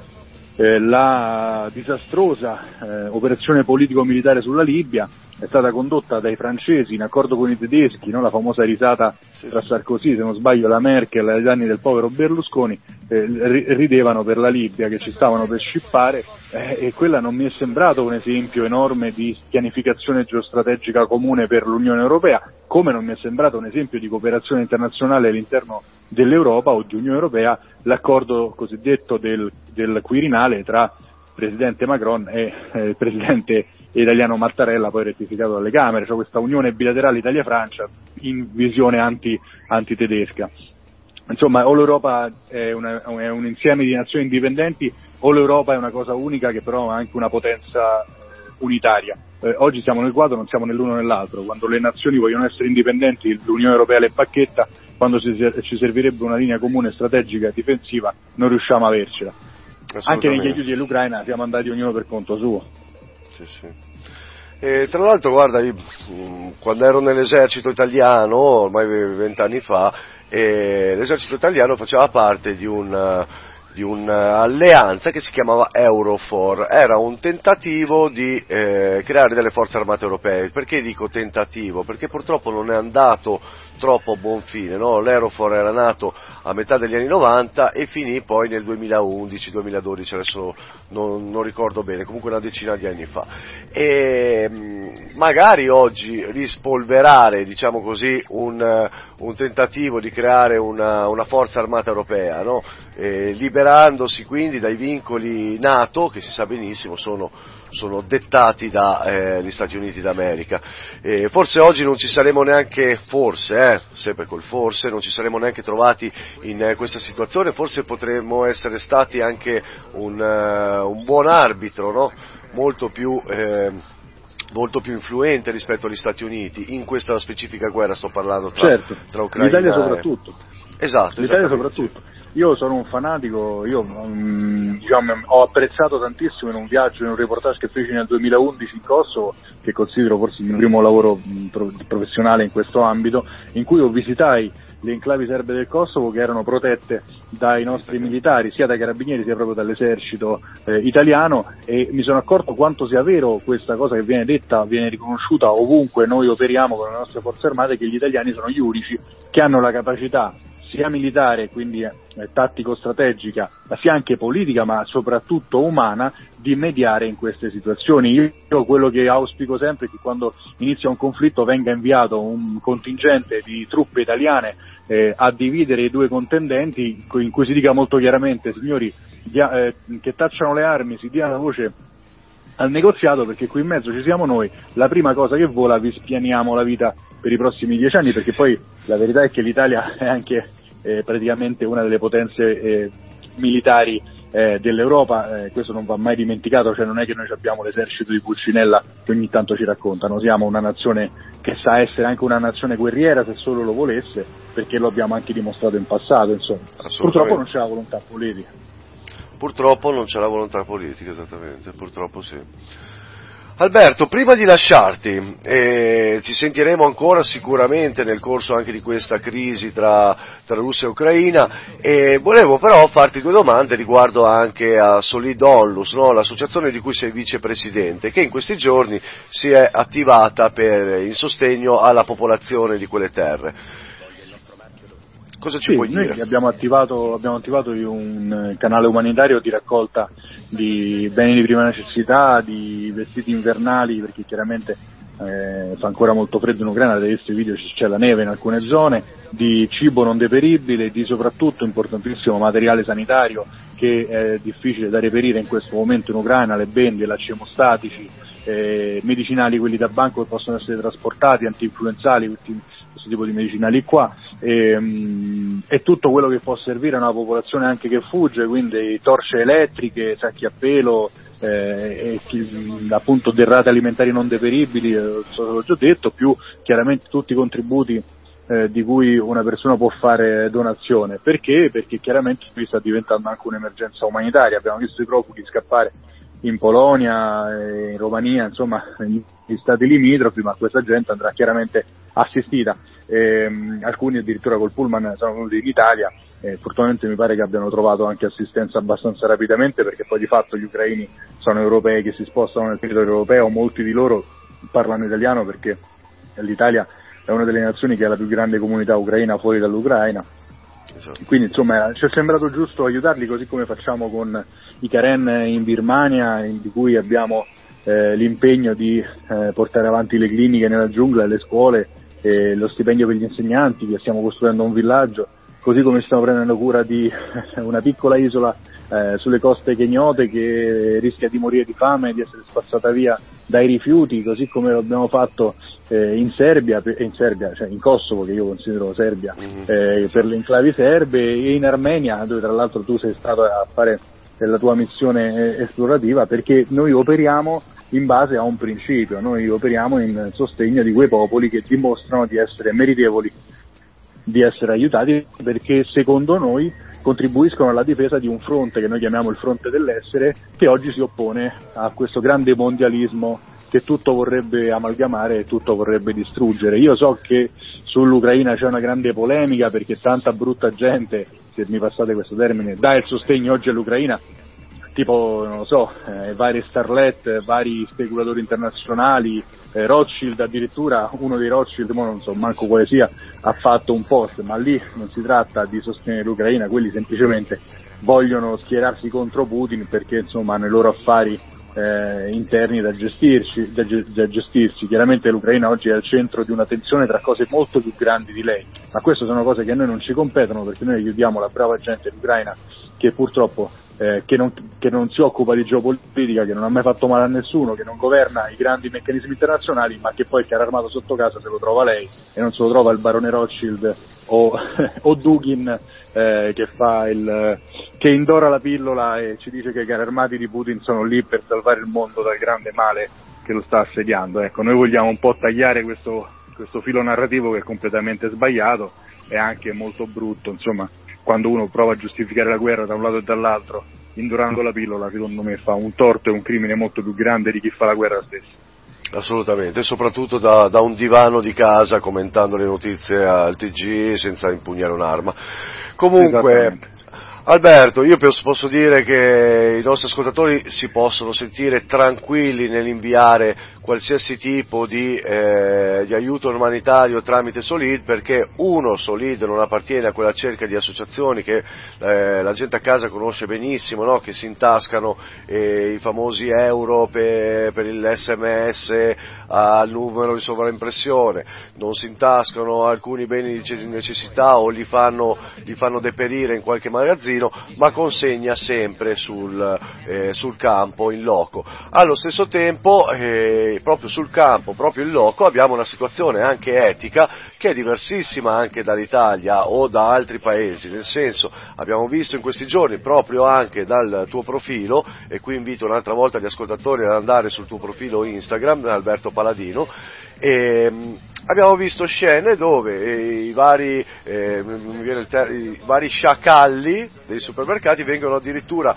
la disastrosa eh, operazione politico-militare sulla Libia è stata condotta dai francesi in accordo con i tedeschi, no? la famosa risata Sì, tra. Sarkozy, se non sbaglio la Merkel ai danni del povero Berlusconi, eh, ri- ridevano per la Libia che ci stavano per scippare eh, e quella non mi è sembrato un esempio enorme di pianificazione geostrategica comune per l'Unione Europea, come non mi è sembrato un esempio di cooperazione internazionale all'interno dell'Europa o di Unione Europea l'accordo cosiddetto del, del Quirinale tra Presidente Macron e eh, Presidente italiano Mattarella, poi rettificato dalle Camere, cioè questa unione bilaterale Italia-Francia in visione anti, antitedesca. Insomma, o l'Europa è, una- è un insieme di nazioni indipendenti o l'Europa è una cosa unica che però ha anche una potenza eh, unitaria. Eh, oggi siamo nel quadro, non siamo nell'uno nell'altro. Quando le nazioni vogliono essere indipendenti, l'Unione Europea le bacchetta, quando ci, ci servirebbe una linea comune strategica e difensiva non riusciamo a avercela. Anche negli aiuti all'Ucraina siamo andati ognuno per conto suo. Sì, sì. E tra l'altro, guarda, io, mh, quando ero nell'esercito italiano, ormai vent'anni fa, eh, l'esercito italiano faceva parte di un, di un'alleanza che si chiamava Eurofor, era un tentativo di eh, creare delle forze armate europee. Perché dico tentativo? Perché purtroppo non è andato troppo a buon fine, no? l'Eurofor era nato a metà degli anni 90 e finì poi nel 2011-2012, adesso non, non, ricordo bene, comunque una decina di anni fa. E mm, magari oggi rispolverare, diciamo così, un, un tentativo di creare una, una forza armata europea, no? eh, liberandosi quindi dai vincoli NATO, che si sa benissimo sono sono dettati dagli eh, Stati Uniti d'America. Eh, forse oggi non ci saremo neanche, forse, eh, sempre col forse, non ci saremmo neanche trovati in eh, questa situazione, forse potremmo essere stati anche un, uh, un buon arbitro, no? molto più eh, molto più influente rispetto agli Stati Uniti in questa specifica guerra, sto parlando tra, certo, tra Ucraina l'Italia soprattutto. Esatto, l'Italia soprattutto. Io sono un fanatico, io um, diciamo, ho apprezzato tantissimo in un viaggio, in un reportage che feci nel 2011 in Kosovo, che considero forse il mio primo lavoro mh, professionale in questo ambito, in cui visitai le enclavi serbe del Kosovo che erano protette dai nostri militari, sia dai carabinieri sia proprio dall'esercito eh, italiano e mi sono accorto quanto sia vero questa cosa che viene detta, viene riconosciuta ovunque noi operiamo con le nostre forze armate, che gli italiani sono gli unici che hanno la capacità sia militare, quindi eh, tattico-strategica, sia anche politica, ma soprattutto umana, di mediare in queste situazioni. Io quello che auspico sempre è che quando inizia un conflitto venga inviato un contingente di truppe italiane eh, a dividere i due contendenti, in cui si dica molto chiaramente, signori, dia, eh, che tacciano le armi, si dia la voce al negoziato perché qui in mezzo ci siamo noi, la prima cosa che vola vi spianiamo la vita per i prossimi dieci anni perché poi la verità è che l'Italia è anche eh, praticamente una delle potenze eh, militari eh, dell'Europa, eh, questo non va mai dimenticato, cioè non è che noi abbiamo l'esercito di Pulcinella che ogni tanto ci raccontano, siamo una nazione che sa essere anche una nazione guerriera se solo lo volesse, perché lo abbiamo anche dimostrato in passato, insomma. Purtroppo non c'è la volontà politica. Purtroppo non c'è la volontà politica, esattamente, purtroppo sì. Alberto, prima di lasciarti, eh, ci sentiremo ancora sicuramente nel corso anche di questa crisi tra, tra Russia e Ucraina e volevo però farti due domande riguardo anche a Solid Onlus, no? l'associazione di cui sei vicepresidente, che in questi giorni si è attivata per, in sostegno alla popolazione di quelle terre. Cosa ci sì, puoi noi dire? Abbiamo attivato, abbiamo attivato un canale umanitario di raccolta di beni di prima necessità, di vestiti invernali, perché chiaramente eh, fa ancora molto freddo in Ucraina, avete visto i video, c'è la neve in alcune zone, di cibo non deperibile, di soprattutto importantissimo materiale sanitario che è difficile da reperire in questo momento in Ucraina, le bende, lacci emostatici, eh, medicinali quelli da banco che possono essere trasportati, anti-influenzali, questo tipo di medicinali qua e, um, e, tutto quello che può servire a una popolazione anche che fugge, quindi torce elettriche, sacchi a pelo, eh, e, appunto derrate alimentari non deperibili, eh, l'ho già detto, più chiaramente tutti i contributi eh, di cui una persona può fare donazione. Perché? Perché chiaramente qui sta diventando anche un'emergenza umanitaria, abbiamo visto i profughi scappare in Polonia, in Romania, insomma negli stati limitrofi, ma questa gente andrà chiaramente assistita. E, um, alcuni addirittura col pullman sono venuti in Italia e fortunatamente mi pare che abbiano trovato anche assistenza abbastanza rapidamente perché poi di fatto gli ucraini sono europei che si spostano nel territorio europeo, molti di loro parlano italiano perché l'Italia è una delle nazioni che ha la più grande comunità ucraina fuori dall'Ucraina Esatto. Quindi insomma ci è sembrato giusto aiutarli così come facciamo con i Karen in Birmania, in, di cui abbiamo eh, l'impegno di eh, portare avanti le cliniche nella giungla, le scuole, eh, lo stipendio per gli insegnanti, che stiamo costruendo un villaggio, così come stiamo prendendo cura di una piccola isola eh, sulle coste keniode che rischia di morire di fame, di essere spazzata via dai rifiuti, così come lo abbiamo fatto eh, in Serbia, in Serbia, cioè in Kosovo, che io considero Serbia, mm-hmm. eh, per le enclavi serbe, e in Armenia, dove tra l'altro tu sei stato a fare la tua missione eh, esplorativa, perché noi operiamo in base a un principio, noi operiamo in sostegno di quei popoli che dimostrano di essere meritevoli di essere aiutati perché secondo noi contribuiscono alla difesa di un fronte che noi chiamiamo il fronte dell'essere che oggi si oppone a questo grande mondialismo che tutto vorrebbe amalgamare e tutto vorrebbe distruggere. Io so che sull'Ucraina c'è una grande polemica perché tanta brutta gente se mi passate questo termine, dà il sostegno oggi all'Ucraina, tipo, non lo so, eh, vari starlet, vari speculatori internazionali, eh, Rothschild addirittura, uno dei Rothschild, non so manco quale sia, ha fatto un post, ma lì non si tratta di sostenere l'Ucraina, quelli semplicemente vogliono schierarsi contro Putin perché insomma hanno i loro affari eh, interni da gestirsi, da, da gestirsi. Chiaramente l'Ucraina oggi è al centro di una tensione tra cose molto più grandi di lei, ma queste sono cose che a noi non ci competono perché noi aiutiamo la brava gente dell'Ucraina che purtroppo eh, che, non, che, non, si occupa di geopolitica, che non ha mai fatto male a nessuno, che non governa i grandi meccanismi internazionali, ma che poi il carro armato sotto casa se lo trova lei e non se lo trova il barone Rothschild o, o Dugin eh, che, il, che, indora la pillola e ci dice che i carri armati di Putin sono lì per salvare il mondo dal grande male che lo sta assediando. Ecco, noi vogliamo un po' tagliare questo, questo filo narrativo che è completamente sbagliato e anche molto brutto, insomma quando uno prova a giustificare la guerra da un lato e dall'altro, indorando la pillola, secondo me fa un torto e un crimine molto più grande di chi fa la guerra stessa. Assolutamente, soprattutto da, da, un divano di casa commentando le notizie al TG senza impugnare un'arma. Comunque, Alberto, io posso dire che i nostri ascoltatori si possono sentire tranquilli nell'inviare qualsiasi tipo di, eh, di, aiuto umanitario tramite Solid perché uno Solid non appartiene a quella cerca di associazioni che eh, la gente a casa conosce benissimo, no? che si intascano eh, i famosi euro per, per l'SMS al numero di sovraimpressione, non si intascano alcuni beni di necessità o li fanno, li fanno deperire in qualche magazzino, ma consegna sempre sul, eh, sul campo, in loco. Allo stesso tempo eh, proprio sul campo, proprio in loco, abbiamo una situazione anche etica che è diversissima anche dall'Italia o da altri paesi, nel senso abbiamo visto in questi giorni proprio anche dal tuo profilo, e qui invito un'altra volta gli ascoltatori ad andare sul tuo profilo Instagram, Alberto Paladino, e, ehm, abbiamo visto scene dove eh, i vari, eh, ter- i vari sciacalli dei supermercati vengono addirittura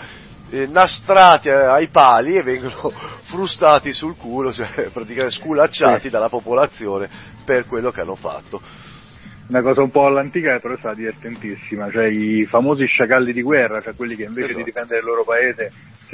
eh, nastrati ai pali e vengono frustati sul culo, cioè praticamente sculacciati dalla popolazione per quello che hanno fatto una cosa un po' all'antica però è stata divertentissima, cioè i famosi sciacalli di guerra, cioè quelli che invece esatto. di difendere il loro paese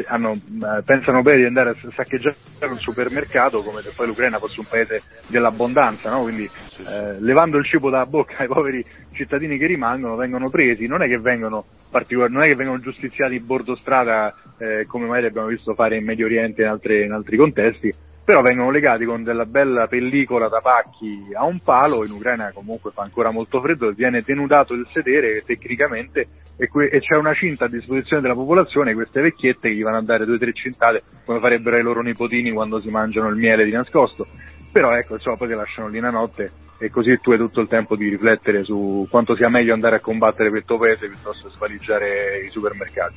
hanno, eh, pensano bene di andare a saccheggiare un supermercato come se poi l'Ucraina fosse un paese dell'abbondanza, no? quindi. Eh, levando il cibo dalla bocca ai poveri cittadini che rimangono vengono presi, non è che vengono, non è che vengono giustiziati bordo strada eh, come mai abbiamo visto fare in Medio Oriente e in, in altri contesti, però vengono legati con della bella pellicola da pacchi a un palo, in Ucraina comunque fa ancora molto freddo, viene tenudato il sedere tecnicamente e, que- e c'è una cinta a disposizione della popolazione, queste vecchiette che gli vanno a dare due o tre cintate come farebbero ai loro nipotini quando si mangiano il miele di nascosto, però ecco insomma poi ti lasciano lì una notte e così tu hai tutto il tempo di riflettere su quanto sia meglio andare a combattere questo paese piuttosto che svaligiare i supermercati.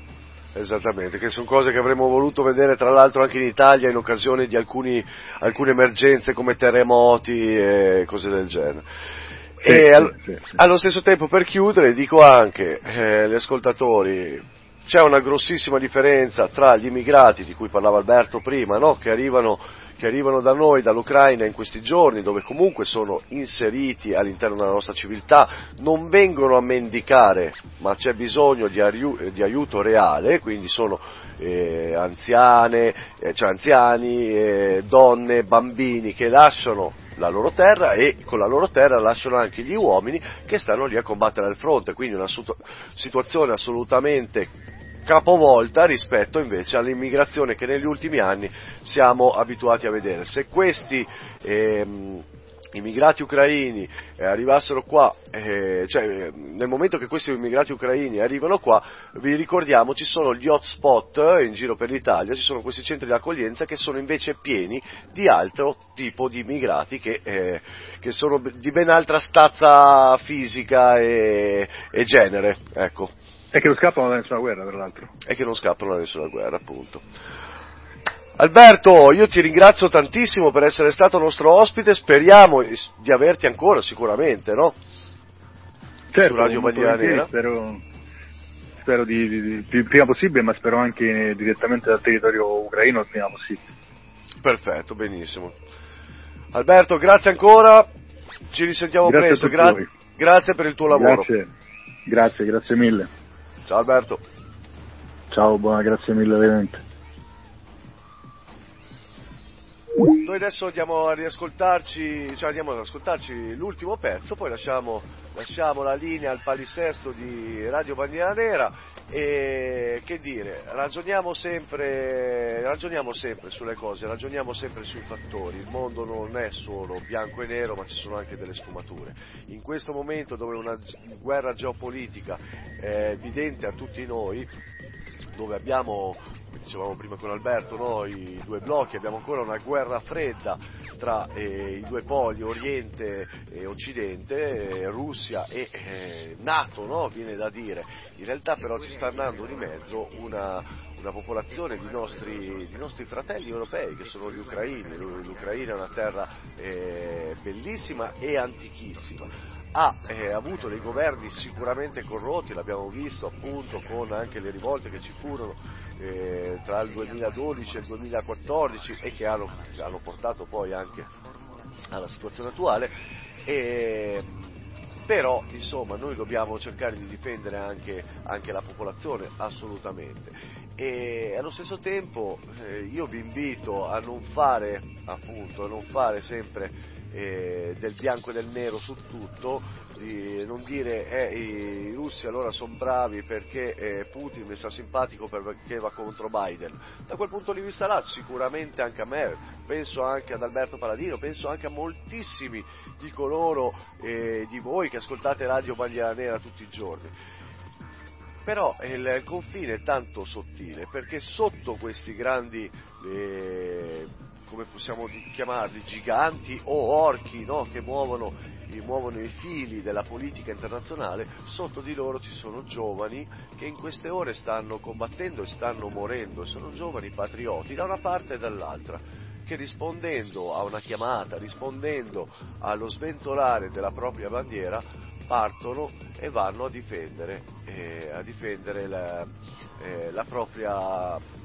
Esattamente, che sono cose che avremmo voluto vedere tra l'altro anche in Italia in occasione di alcuni, alcune emergenze come terremoti e cose del genere. Sì, e sì, al, sì, allo stesso tempo per chiudere dico anche eh, agli ascoltatori, c'è una grossissima differenza tra gli immigrati di cui parlava Alberto prima, no? che arrivano che arrivano da noi, dall'Ucraina in questi giorni, dove comunque sono inseriti all'interno della nostra civiltà, non vengono a mendicare, ma c'è bisogno di, aiu- di aiuto reale, quindi sono eh, anziane, eh, cioè anziani, eh, donne, bambini che lasciano la loro terra e con la loro terra lasciano anche gli uomini che stanno lì a combattere al fronte, quindi una situazione assolutamente capovolta rispetto invece all'immigrazione che negli ultimi anni siamo abituati a vedere. Se questi ehm, immigrati ucraini eh, arrivassero qua, eh, cioè nel momento che questi immigrati ucraini arrivano qua, vi ricordiamo ci sono gli hotspot in giro per l'Italia, ci sono questi centri di accoglienza che sono invece pieni di altro tipo di immigrati che, eh, che sono di ben altra stazza fisica e, e genere. Ecco. E che non scappano da nessuna guerra, tra l'altro. E che non scappano da nessuna guerra, appunto. Alberto, io ti ringrazio tantissimo per essere stato nostro ospite, speriamo di averti ancora sicuramente, no? Certo, Su Radio Bandiera Nera. Spero, spero di, di, di, prima possibile, ma spero anche direttamente dal territorio ucraino il prima possibile. Perfetto, benissimo. Alberto, grazie ancora, ci risentiamo grazie presto, Gra- grazie per il tuo lavoro. Grazie. Grazie, grazie mille. Ciao Alberto. Ciao, buona, grazie mille veramente. Noi adesso andiamo a riascoltarci, cioè andiamo ad ascoltarci l'ultimo pezzo, poi lasciamo, lasciamo la linea al palisesto di Radio Bandiera Nera e che dire, ragioniamo sempre, ragioniamo sempre sulle cose, ragioniamo sempre sui fattori, il mondo non è solo bianco e nero ma ci sono anche delle sfumature. In questo momento dove una guerra geopolitica è evidente a tutti noi, dove abbiamo dicevamo prima con Alberto, no? i due blocchi, abbiamo ancora una guerra fredda tra eh, i due poli, Oriente e Occidente, eh, Russia e eh, Nato, no? viene da dire. In realtà però ci sta andando di mezzo una, una popolazione di nostri, di nostri, fratelli europei che sono gli ucraini. L'Ucraina è una terra eh, bellissima e antichissima ha eh, avuto dei governi sicuramente corrotti, l'abbiamo visto appunto con anche le rivolte che ci furono eh, tra il 2012 e il 2014 e che hanno, hanno portato poi anche alla situazione attuale. E, però insomma noi dobbiamo cercare di difendere anche, anche la popolazione assolutamente e allo stesso tempo eh, io vi invito a non fare appunto a non fare sempre eh, del bianco e del nero su tutto, di non dire eh, i russi allora sono bravi perché eh, Putin mi sta simpatico perché va contro Biden. Da quel punto di vista là sicuramente anche a me, penso anche ad Alberto Paladino, penso anche a moltissimi di coloro eh, di voi che ascoltate Radio Bandiera Nera tutti i giorni. Però il, confine è tanto sottile perché sotto questi grandi eh, come possiamo chiamarli, giganti o orchi no? che muovono, muovono, i fili della politica internazionale, sotto di loro ci sono giovani che in queste ore stanno combattendo e stanno morendo, sono giovani patrioti da una parte e dall'altra che rispondendo a una chiamata, rispondendo allo sventolare della propria bandiera, partono e vanno a difendere, eh, a difendere la, eh, la propria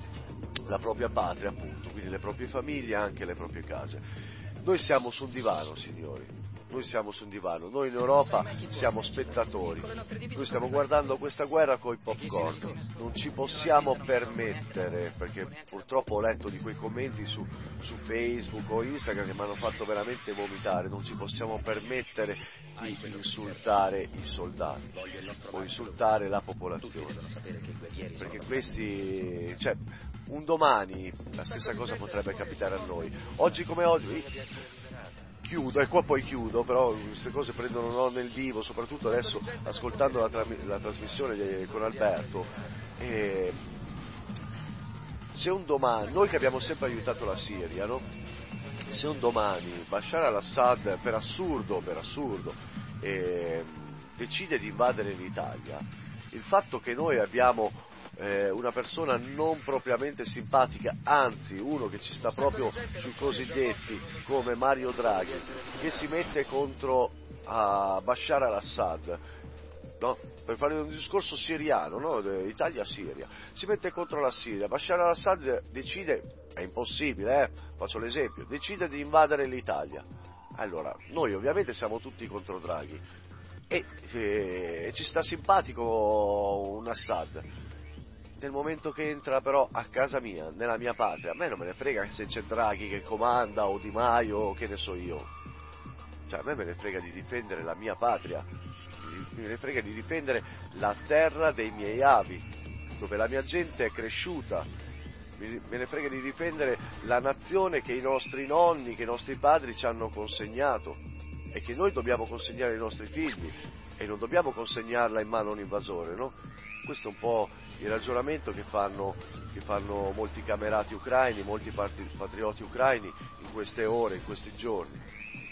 la propria patria appunto, quindi le proprie famiglie anche le proprie case. Noi siamo su un divano, signori, noi siamo su un divano, noi in Europa siamo spettatori, noi stiamo guardando questa guerra con i popcorn, non ci possiamo permettere, perché purtroppo ho letto di quei commenti su, su Facebook o Instagram che mi hanno fatto veramente vomitare, non ci possiamo permettere di insultare i soldati o insultare la popolazione, perché questi, cioè, un domani la stessa cosa potrebbe capitare a noi. Oggi come oggi chiudo, e qua poi chiudo, però queste cose prendono no nel vivo, soprattutto adesso ascoltando la, tra- la trasmissione di, con Alberto. E se un domani, noi che abbiamo sempre aiutato la Siria, no? se un domani Bashar al-Assad, per assurdo, per assurdo, eh, decide di invadere l'Italia, il fatto che noi abbiamo eh, una persona non propriamente simpatica, anzi uno che ci sta proprio sui cosiddetti come Mario Draghi, che si mette contro uh, Bashar al-Assad. No? per fare un discorso siriano, no? Italia-Siria, si mette contro la Siria, Bashar al-Assad decide, è impossibile, eh? faccio l'esempio, decide di invadere l'Italia. Allora, noi ovviamente siamo tutti contro Draghi e, e, e ci sta simpatico un Assad, nel momento che entra però a casa mia, nella mia patria, a me non me ne frega se c'è Draghi che comanda o Di Maio o che ne so io. Cioè a me me ne frega di difendere la mia patria, me ne frega di difendere la terra dei miei avi, dove la mia gente è cresciuta, me ne frega di difendere la nazione che i nostri nonni, che i nostri padri ci hanno consegnato e che noi dobbiamo consegnare ai nostri figli e non dobbiamo consegnarla in mano a un invasore, no? Questo è un po' il ragionamento che fanno, che fanno molti camerati ucraini, molti patrioti ucraini in queste ore, in questi giorni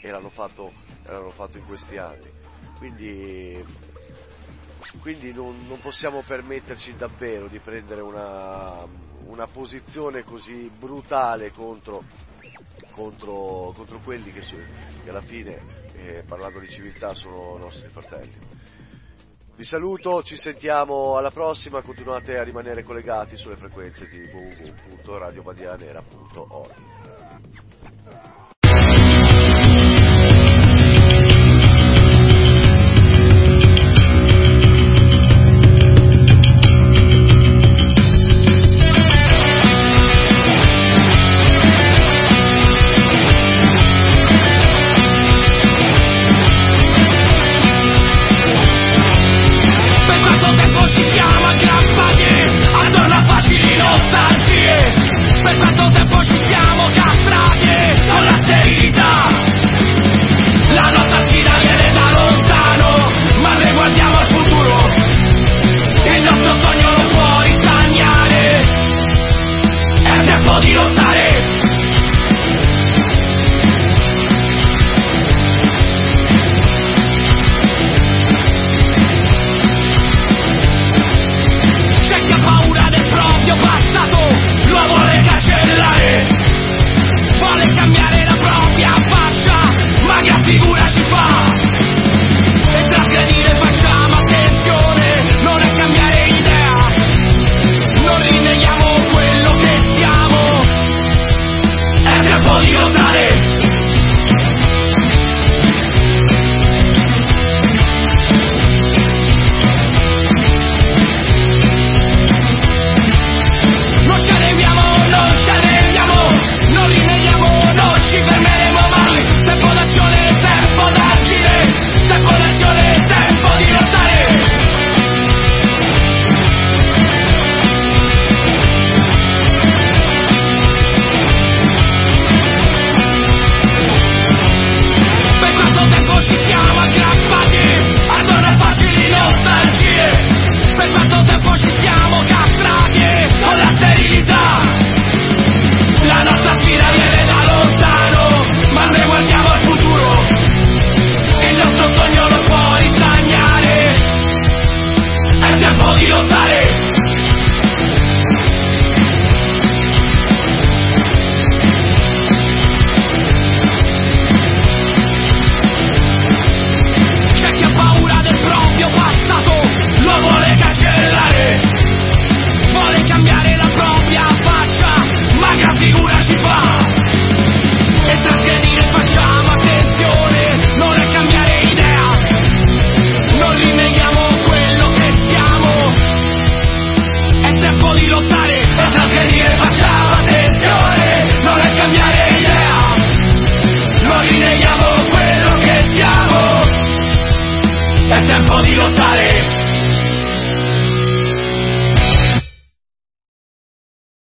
e l'hanno fatto, l'hanno fatto in questi anni. Quindi, quindi non, non, possiamo permetterci davvero di prendere una, una posizione così brutale contro, contro, contro quelli che, che, alla fine, eh, parlando di civiltà, sono nostri fratelli. Vi saluto, ci sentiamo alla prossima, continuate a rimanere collegati sulle frequenze di www.radiobandianera.org.